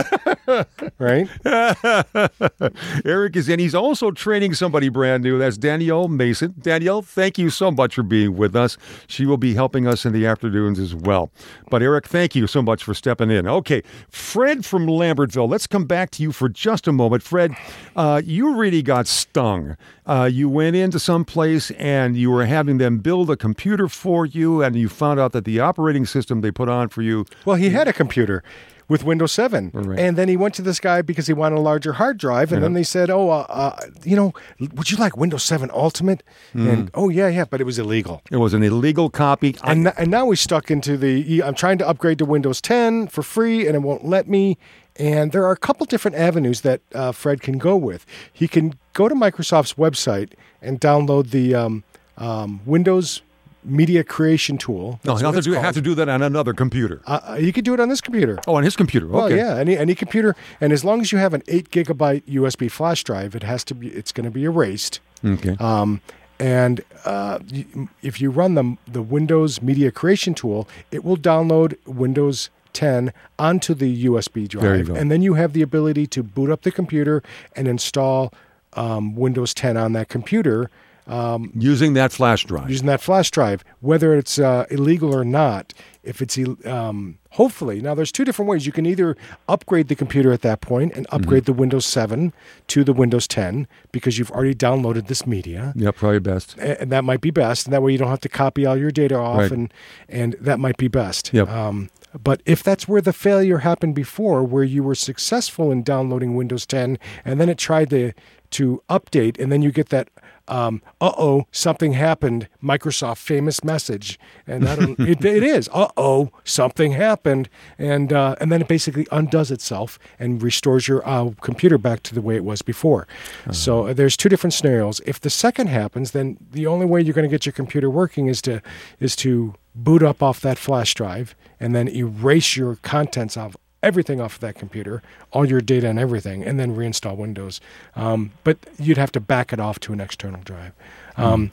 (laughs) right? (laughs) Eric is in. He's also training somebody brand new. That's Danielle Mason. Danielle, thank you so much for being with us. She will be helping us in the afternoons as well. But Eric, thank you so much for stepping in. Okay, Fred from Lambertville. Let's come back to you for just a moment. Fred, uh, you really got stung. Uh, you went into some place and you were having them build a computer for you, and you found out that the operating system they put on for you. Well, he had a computer with Windows 7. Right. And then he went to this guy because he wanted a larger hard drive. And then they said, Oh, uh, uh, you know, would you like Windows 7 Ultimate? Hmm. And oh, yeah, yeah, but it was illegal. It was an illegal copy. I- And, and now we're stuck into the I'm trying to upgrade to Windows 10 for free and it won't let me. And there are a couple different avenues that uh, Fred can go with. He can go to Microsoft's website and download the um, um, Windows Media Creation Tool. no, he'll have to, do, have to do that on another computer. Uh, you could do it on this computer. Oh, on his computer. Well, Okay. yeah, any any computer, and as long as you have an eight gigabyte USB flash drive, it has to be. It's going to be erased. Okay. Um, and uh, if you run the the Windows Media Creation tool, it will download Windows 10 onto the USB drive, There you go. and then you have the ability to boot up the computer and install um, Windows 10 on that computer Using that flash drive. using that flash drive, whether it's uh, illegal or not. If it's um, hopefully now, there's two different ways. You can either upgrade the computer at that point and upgrade the Windows 7 to the Windows 10 because you've already downloaded this media, yeah, probably best. and that might be best. And that way, you don't have to copy all your data off, Right. and and that might be best. Yep. Um, but if that's where the failure happened before, where you were successful in downloading Windows 10 and then it tried to to update, and then you get that um, uh oh, something happened, Microsoft famous message, and I don't, it, it is uh oh, something happened, and uh, and then it basically undoes itself and restores your uh, computer back to the way it was before. So uh, there's two different scenarios. If the second happens, then the only way you're going to get your computer working is to is to boot up off that flash drive and then erase your contents of everything off of that computer, all your data and everything, and then reinstall Windows. Um, but you'd have to back it off to an external drive. Um,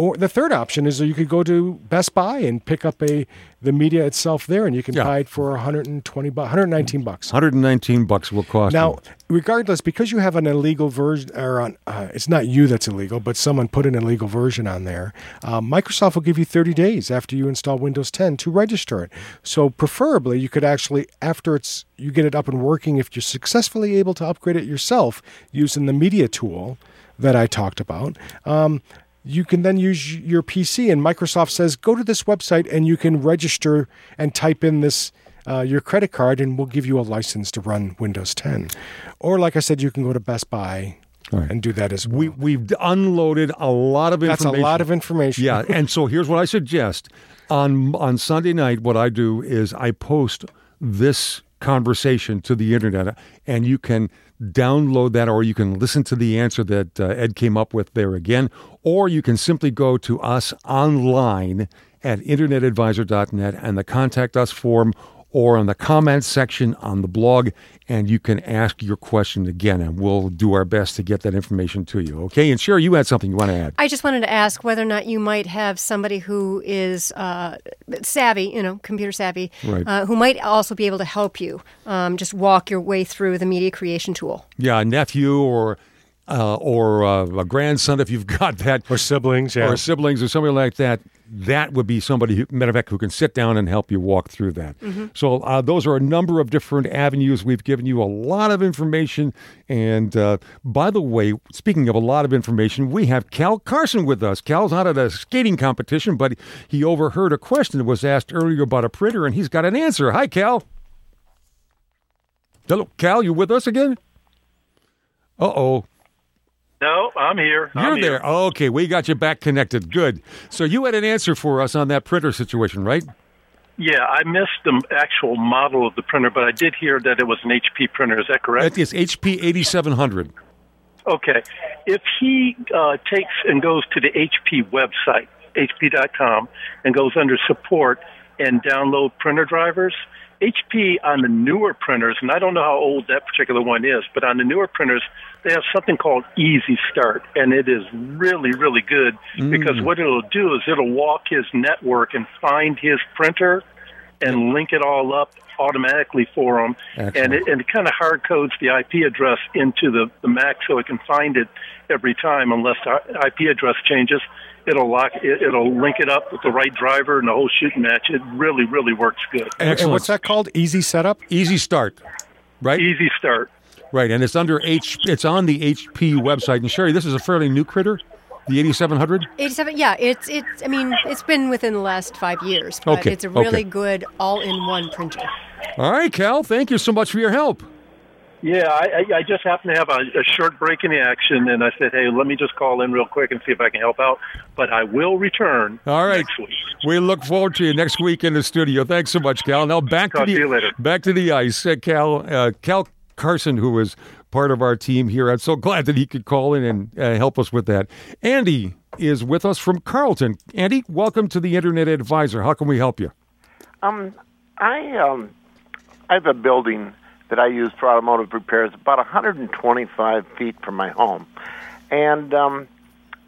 or the third option is that you could go to Best Buy and pick up a the media itself there, and you can Yeah. buy it for 120 bucks, 119 bucks. 119 bucks will cost Now, you. regardless, because you have an illegal version, or on, uh, it's not you that's illegal, but someone put an illegal version on there, uh, Microsoft will give you 30 days after you install Windows 10 to register it. So, preferably, you could actually, after it's you get it up and working, if you're successfully able to upgrade it yourself using the media tool that I talked about. Um, you can then use your PC, and Microsoft says, go to this website and you can register and type in this uh, your credit card, and we'll give you a license to run Windows 10. Or, like I said, you can go to Best Buy right. and do that as well. We, we've unloaded a lot of information. That's a lot of information. Yeah, and so here's what I suggest. On on Sunday night, what I do is I post this conversation to the internet, and you can download that, or you can listen to the answer that uh, Ed came up with there again, or you can simply go to us online at internetadvisor.net and the contact us form or on the comments section on the blog, and you can ask your question again, and we'll do our best to get that information to you. Okay? And Sherry, you had something you want to add. I just wanted to ask whether or not you might have somebody who is uh, savvy, you know, computer savvy, Right. uh, who might also be able to help you um, just walk your way through the media creation tool. yeah, a nephew or uh, or uh, a grandson if you've (laughs) got that, Or siblings, yeah. or siblings or somebody like that. That would be somebody, who, matter of fact, who can sit down and help you walk through that. So uh, those are a number of different avenues. We've given you a lot of information. And uh, by the way, speaking of a lot of information, we have Cal Carson with us. Cal's not at a skating competition, but he overheard a question that was asked earlier about a printer, and he's got an answer. Hi, Cal. Hello, Cal. You with us again? Uh oh. No, I'm here. You're I'm here. there. Okay, we got you back connected. Good. So you had an answer for us on that printer situation, right? Yeah, I missed the actual model of the printer, but I did hear that it was an HP printer. Is that correct? That is HP 8700. Okay. If he uh, takes and goes to the HP website, hp.com, and goes under support and download printer drivers. HP on the newer printers, and I don't know how old that particular one is, but on the newer printers, they have something called Easy Start, and it is really, really good mm. because what it'll do is it'll walk his network and find his printer and link it all up automatically for him, Excellent. and it, and it kind of hard codes the IP address into the, the Mac so it can find it every time unless the IP address changes it'll lock it, it'll link it up with the right driver and the whole shooting match. It really, really works good. Excellent. And what's that called? Easy setup? Easy start, right? Easy start. Right, and it's under H. It's on the HP website. And Sherry, this is a fairly new critter. The 8700? 87, yeah. It's, it's, I mean, it's been within the last five years, but okay. it's a really okay. good all in one printer. All right, Cal, thank you so much for your help. Yeah, I, I just happened to have a, a short break in the action, and I said, "Hey, let me just call in real quick and see if I can help out." But I will return. All right. Next week. We look forward to you next week in the studio. Thanks so much, Cal. Now back Talk to the back to the ice, uh, Cal. Uh, Cal Carson, who is part of our team here. I'm so glad that he could call in and uh, help us with that. Andy is with us from Carleton. Andy, welcome to the Internet Advisor. How can we help you? Um, I um, I have a building that I use for automotive repairs about 125 feet from my home. And um,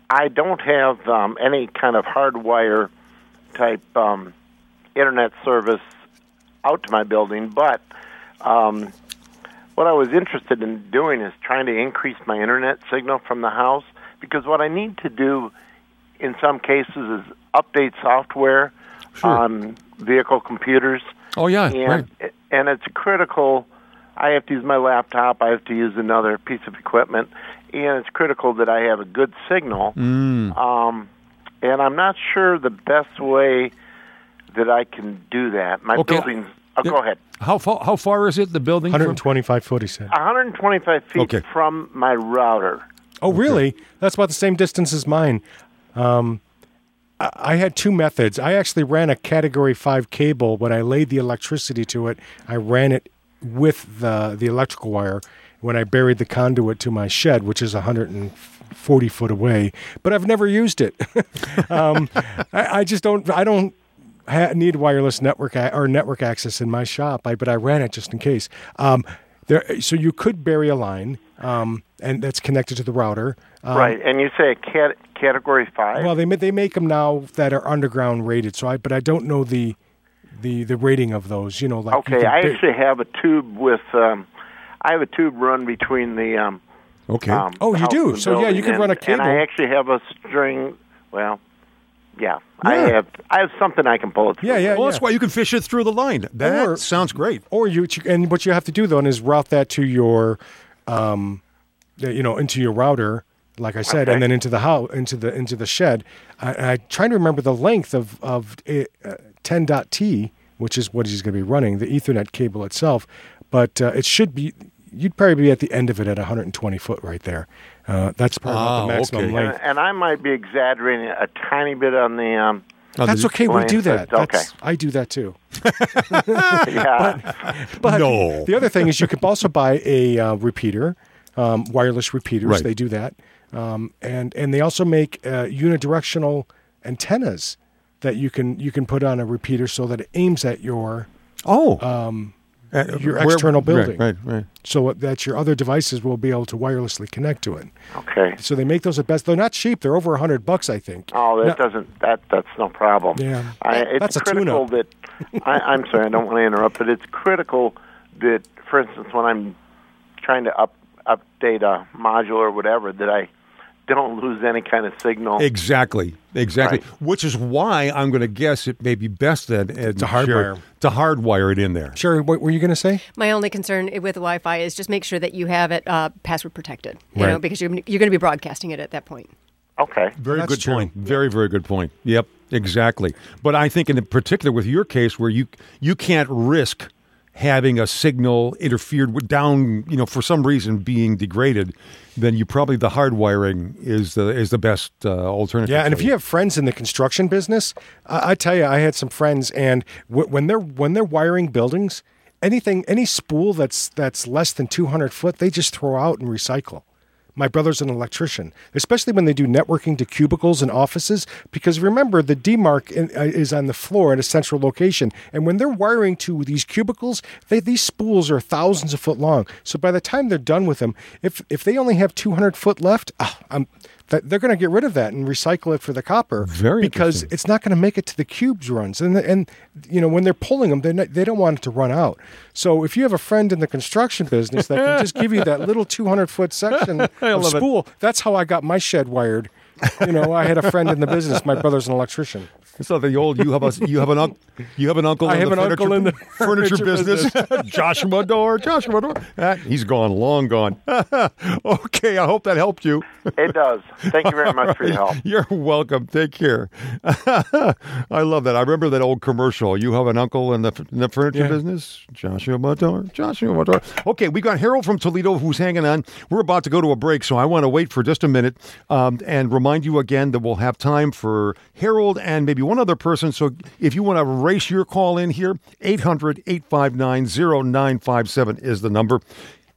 I don't have um, any kind of hardwire type um, internet service out to my building, but um, what I was interested in doing is trying to increase my internet signal from the house because what I need to do in some cases is update software sure. on vehicle computers. Oh yeah, and, right. and it's critical I have to use my laptop. I have to use another piece of equipment, and it's critical that I have a good signal. Mm. Um, and I'm not sure the best way that I can do that. My okay. building's. Oh, Go ahead. How far? How far is it? The building? 125 foot. He said. 125 feet okay. from my router. Oh, really? That's about the same distance as mine. Um, I had two methods. I actually ran a Category 5 cable. When I laid the electricity to it, I ran it with the the electrical wire when I buried the conduit to my shed, which is 140 foot away. But I've never used it. (laughs) um, I, I, just don't. I don't ha- need wireless network a- or network access in my shop. I, but I ran it just in case. Um, there, so you could bury a line, um, and that's connected to the router. Um, right, and you say cat- category five. Well, they they make them now that are underground rated. So I, but I don't know the the the rating of those. You know, like okay, I actually have a tube with. Um, I have a tube run between the. Um, okay. Um, oh, you do. So yeah, you can and, run a cable. And I actually have a string. Well, yeah, yeah, I have. I have something I can pull it. Through. Yeah, yeah. Well, yeah. that's why you can fish it through the line. That or, sounds great. Or you and what you have to do then is route that to your, um, you know, into your router like I said, okay. and then into the house, into the into the shed. I, I trying to remember the length of of uh, 10.T, which is what he's going to be running, the Ethernet cable itself. But uh, it should be, you'd probably be at the end of it at 120 foot right there. Uh, that's probably oh, the maximum okay. length. And, and, I might be exaggerating a tiny bit on the. Um, that's okay. We do that. okay. I do that too. (laughs) yeah. But, but no. the other thing is you could also buy a uh, repeater, um, wireless repeaters. Right. They do that. Um, and, and they also make uh, unidirectional antennas that you can you can put on a repeater so that it aims at your oh um, uh, your where, external building. Right, right, right. So that your other devices will be able to wirelessly connect to it. Okay. So they make those at best. They're not cheap. They're over a hundred bucks, I think. Oh, that doesn't that that's no problem. Yeah, I, it's that's critical that I, I'm sorry, I don't want to interrupt, but it's critical that, for instance, when I'm trying to up update a module or whatever, that I don't lose any kind of signal. Exactly, exactly. Right. Which is why I'm going to guess it may be best then to hardwire to hardwire it in there. Sure. What were you going to say? My only concern with Wi-Fi is just make sure that you have it uh, password protected. You right. know, because you're you're going to be broadcasting it at that point. Okay. Very That's good true. point. Very very good point. Yep. Exactly. But I think in particular with your case where you you can't risk having a signal interfered with down, you know, for some reason being degraded, then you probably the hardwiring is the is the best uh, alternative. Yeah, and if you have friends in the construction business, I, I tell you, I had some friends, and w- when they're when they're wiring buildings, anything any spool that's that's less than two hundred foot, they just throw out and recycle my brother's an electrician, especially when they do networking to cubicles and offices. Because remember, the demarc uh, is on the floor at a central location, and when they're wiring to these cubicles, they, these spools are thousands of foot long. So by the time they're done with them, if if they only have 200 foot left, ah, I'm they're going to get rid of that and recycle it for the copper Very because it's not going to make it to the cubes runs. And and you know when they're pulling them they they don't want it to run out. So if you have a friend in the construction business that can just give you that little 200 foot section (laughs) of love it. spool that's how I got my shed wired. You know I had a friend in the business my brother's an electrician It's not the old. You have a you have an uncle. You have an uncle. (laughs) I in have the an uncle furniture- in the (laughs) furniture, furniture business. (laughs) Joshua Doore. Joshua Doore. Ah, he's gone. Long gone. okay. I hope that helped you. It does. Thank you very much for your help. You're welcome. Take care. I love that. I remember that old commercial. You have an uncle in the, in the furniture Yeah. business? Joshua Motor. Joshua Motor. Okay, we got Harold from Toledo who's hanging on. We're about to go to a break, so I want to wait for just a minute um, and remind you again that we'll have time for Harold and maybe one other person. So if you want to race your call in here, 800 859 0957 is the number.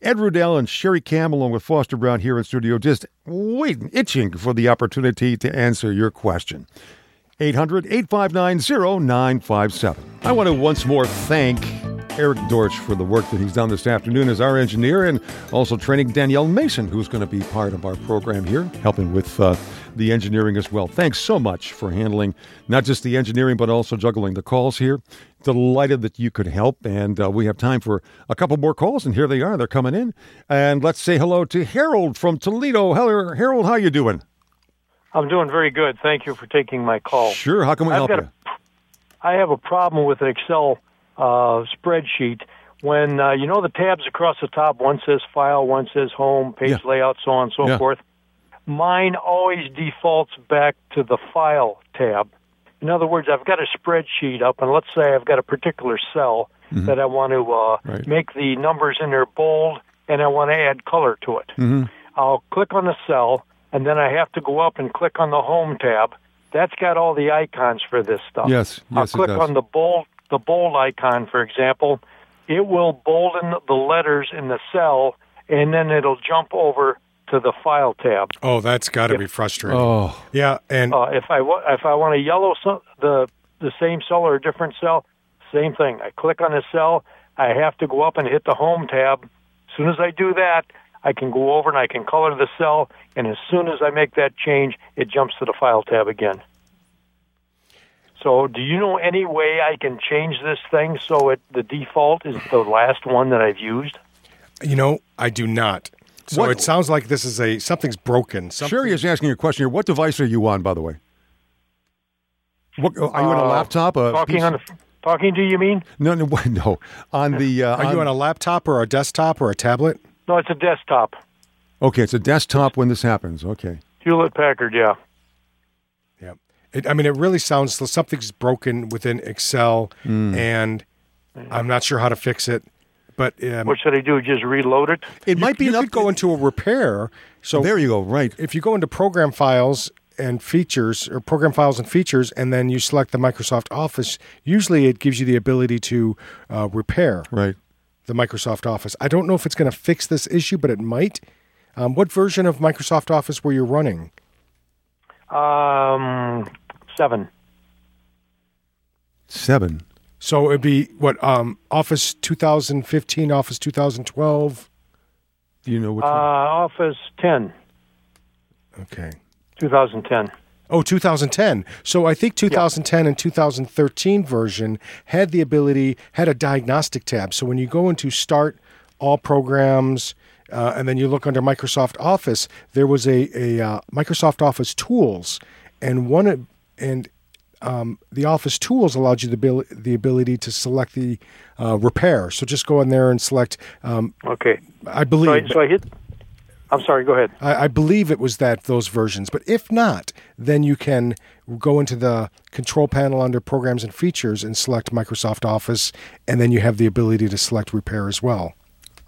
Ed Rudell and Sherry Cam, along with Foster Brown here in studio, just waiting, itching for the opportunity to answer your question. 800 859 0957. I want to once more thank Eric Dorch for the work that he's done this afternoon as our engineer and also training Danielle Mason, who's going to be part of our program here, helping with uh, the engineering as well. Thanks so much for handling not just the engineering, but also juggling the calls here. Delighted that you could help, and uh, we have time for a couple more calls, and here they are. They're coming in, and let's say hello to Harold from Toledo. Hello, Harold. How you doing? I'm doing very good. Thank you for taking my call. Sure. How can we I've help you? I have a problem with an Excel uh, spreadsheet. When uh, you know the tabs across the top, one says file, one says home, page Yeah. layout, so on and so Yeah. forth. Mine always defaults back to the file tab. In other words, I've got a spreadsheet up, and let's say I've got a particular cell Mm-hmm. that I want to uh, Right. make the numbers in there bold, and I want to add color to it. Mm-hmm. I'll click on the cell, and then I have to go up and click on the home tab. That's got all the icons for this stuff. Yes, I'll yes, it click on the bold the bold icon, for example. It will bolden the letters in the cell, and then it'll jump over to the file tab. oh that's got to be frustrating Oh, yeah and Uh, if I wa- if I want to yellow so- the the same cell or a different cell, same thing. I click on the cell. I have to go up and hit the home tab. As soon as I do that, I can go over and I can color the cell. And as soon as I make that change, it jumps to the file tab again. So, do you know any way I can change this thing so it the default is the last one that I've used? You know, I do not. So What- it sounds like this is a something's broken. Something, Sherry is asking a question here. What device are you on, by the way? What, are you on a Uh, laptop? A talking PC? on the talking to you mean? no, no, (laughs) no. On the. Uh, Are you on a laptop or a desktop or a tablet? No, it's a desktop. Okay, it's a desktop when this happens. Okay. Hewlett Packard, yeah. Yeah. It, I mean, it really sounds like something's broken within Excel, Hmm. and I'm not sure how to fix it. But um, What should I do? Just reload it? It might be you enough. could go into a repair. So there you go. Right. if you go into program files and features or program files and features and then you select the microsoft office usually it gives you the ability to uh, repair Right. the microsoft office i don't know if it's going to fix this issue but it might um, what version of microsoft office were you running Um, seven. Seven. so it'd be what um, office 2015 office 2012 Do you know which Uh, one? Office 10, okay 2010. Oh, 2010. So I think 2010 and 2013 version had the ability, had a diagnostic tab. So when you go into Start, All Programs, uh, and then you look under Microsoft Office, there was a, a uh, Microsoft Office Tools, and one and um, the Office Tools allowed you the ability, the ability to select the uh, repair. So just go in there and select. Um, Okay. I So believe. I, so I hit. I'm sorry. Go ahead. I, I believe it was that those versions, but if not, then you can go into the control panel under Programs and Features and select Microsoft Office, and then you have the ability to select Repair as well.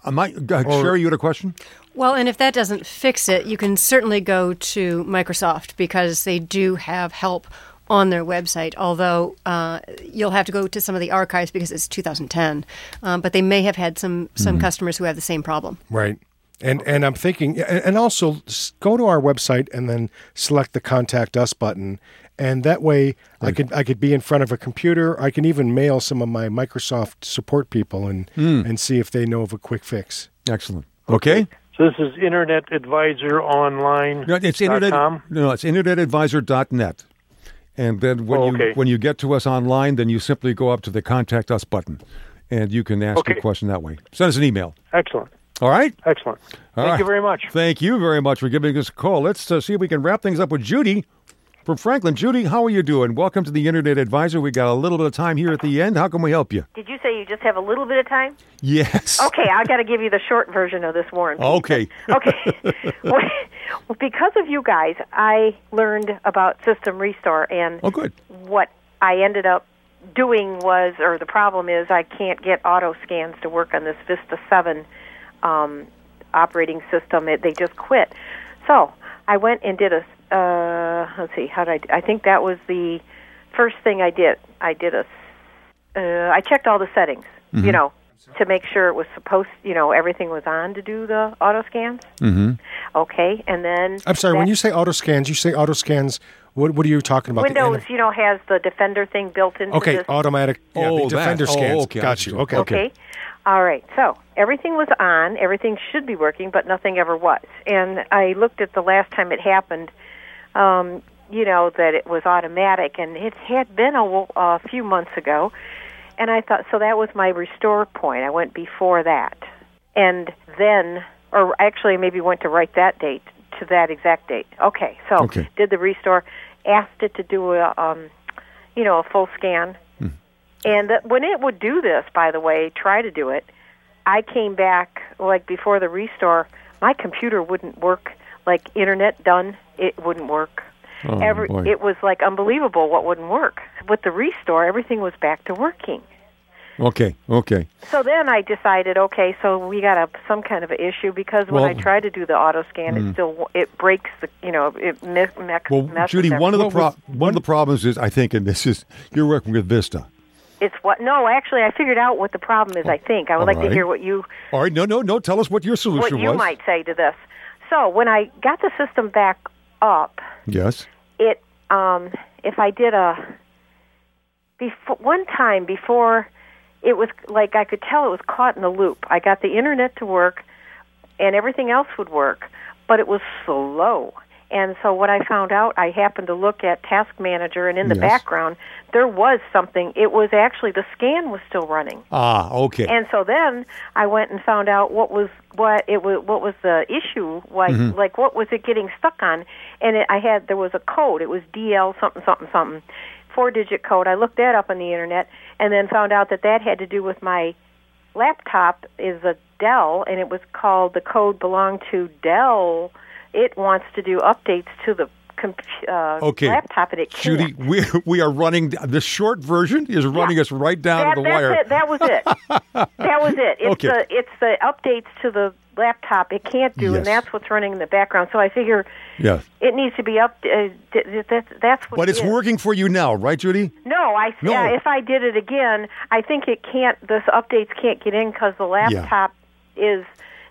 Uh, my, uh, Sherry, you had a question? Well, and if that doesn't fix it, you can certainly go to Microsoft because they do have help on their website. Although uh, you'll have to go to some of the archives because it's 2010, um, but they may have had some some customers who have the same problem. Right. And and I'm thinking, and and also go to our website and then select the contact us button, and that way I could I could be in front of a computer. I can even mail some of my Microsoft support people and Hmm. and see if they know of a quick fix. Excellent. Okay. So this is Internet Advisor Online. No, it's internet. No, it's internetadvisor.net. And then when Oh, you when you get to us online, then you simply go up to the contact us button, and you can ask Okay. a question that way. Send us an email. Excellent. All right. Excellent. All Thank right. you very much. Thank you very much for giving us a call. Let's uh, see if we can wrap things up with Judy from Franklin. Judy, how are you doing? Welcome to the Internet Advisor. We got a little bit of time here at the end. How can we help you? Did you say you just have a little bit of time? Yes. (laughs) Okay, I got to give you the short version of this warranty. Okay. (laughs) Okay. (laughs) well, because of you guys, I learned about System Restore, and oh, good. what I ended up doing was, or the problem is, I can't get auto scans to work on this Vista 7 um, operating system. It, they just quit. So I went and did a. Uh, let's see, how did I? I think that was the first thing I did. I did a. Uh, I checked all the settings. You Mhm. know, to make sure it was supposed. You know, everything was on to do the auto scans. Mm-hmm. Okay, and then I'm sorry. that- When you say auto scans, you say auto scans. What what are you talking about? Windows, you know, has the Defender thing built into okay, this. automatic. Yeah, Oh, the that. defender Oh, scans. okay, Got you. understand. Okay. Okay. All right. So everything was on. Everything should be working, but nothing ever was. And I looked at the last time it happened. Um, you know that it was automatic, and it had been a, w- a few months ago. And I thought, so that was my restore point. I went before that, and then, or actually, maybe went to write that date to that exact date. Okay. So Okay. did the restore, asked it to do a, um, you know, a full scan. And that when it would do this, by the way, try to do it, I came back like before the restore. My computer wouldn't work. Like internet done, it wouldn't work. Oh, Every, boy. it was like unbelievable what wouldn't work. With the restore, everything was back to working. Okay. Okay. So then I decided, okay, so we got a some kind of an issue because when Well- I try to do the auto scan, Mm. it still it breaks the you know it me- me- Well, messes Judy, one of the everything. pro- one of the problems is, I think, and this is you're working with Vista. It's what? No, actually, I figured out what the problem is. I think I would like right. to hear what you All right. No, no, no. Tell us what your solution what solution you was. might say to this. So when I got the system back up, Yes. it um, if I did a before one time before it was like I could tell it was caught in a loop. I got the internet to work and everything else would work, but it was slow. And so what I found out, I happened to look at Task Manager, and in the Yes. background there was something. It was actually the scan was still running. Ah. Okay. And so then I went and found out what was what it was what was the issue like Mhm. like what was it getting stuck on and it, I had there was a code it was DL something something something four digit code I looked that up on the internet and then found out that that had to do with my laptop is a Dell and it was called the code belonged to Dell it wants to do updates to the uh, Okay. laptop and it can't. Judy, we we are running. The short version is running us right down that, to the wire. It. That was it. (laughs) that was it. It's Okay. the it's the updates to the laptop. It can't do, Yes. and that's what's running in the background. So I figure Yes. it needs to be up. Uh, d- d- that, that's what. But it's is. working for you now, right, Judy? No, I No. Uh, if I did it again, I think it can't. This updates can't get in because the laptop is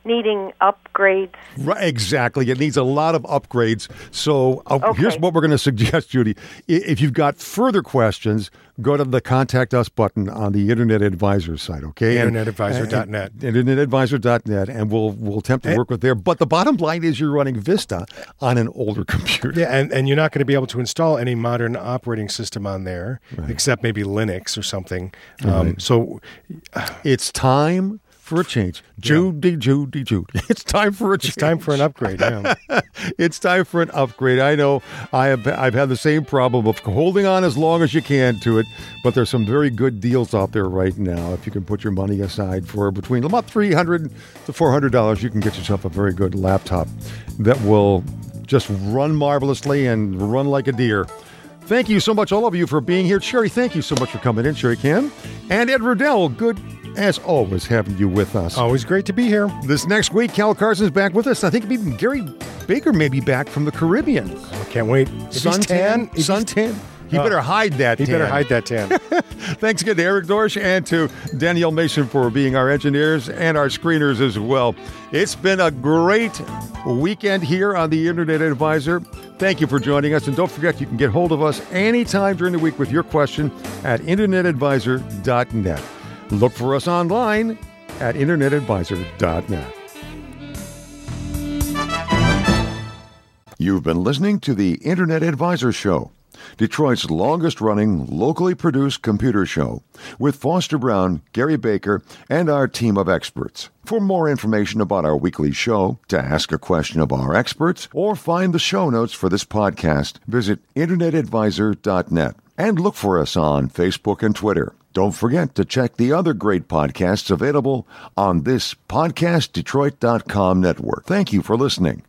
needing upgrades. Right, exactly. It needs a lot of upgrades. So uh, here's what we're going (laughs) to suggest, Judy. If you've got further questions, go to the Contact Us button on the Internet Advisor site, okay? And- InternetAdvisor.net. and- InternetAdvisor.net, and we'll we'll attempt to And- work with there. But the bottom line is you're running Vista on an older (laughs) computer. Yeah, and, and you're not going to be able to install any modern operating system on there, except maybe Linux or something. Um, Right. So it's time for a change. Judy, Judy, Judy. (laughs) It's time for a change. It's time for an upgrade. Yeah. (laughs) it's time for an upgrade. I know I have I've had the same problem of holding on as long as you can to it, but there's some very good deals out there right now. If you can put your money aside for between about three hundred to four hundred dollars, you can get yourself a very good laptop that will just run marvelously and run like a deer. Thank you so much, all of you, for being here. Sherry, thank you so much for coming in, Sherry Kim. And Ed Rudell, good as always having you with us. Always great to be here. This next week, Cal Carson's back with us. I think even Gary Baker may be back from the Caribbean. I can't wait. If he's tan, suntan. He oh. better hide that He tan. better hide that tan. (laughs) Thanks again to Eric Dorsch and to Danielle Mason for being our engineers and our screeners as well. It's been a great weekend here on the Internet Advisor. Thank you for joining us. And don't forget, you can get hold of us anytime during the week with your question at InternetAdvisor.net. Look for us online at InternetAdvisor.net. You've been listening to the Internet Advisor Show, Detroit's longest running, locally produced computer show, with Foster Brown, Gary Baker, and our team of experts. For more information about our weekly show, to ask a question of our experts, or find the show notes for this podcast, visit InternetAdvisor.net and look for us on Facebook and Twitter. Don't forget to check the other great podcasts available on this PodcastDetroit.com network. Thank you for listening.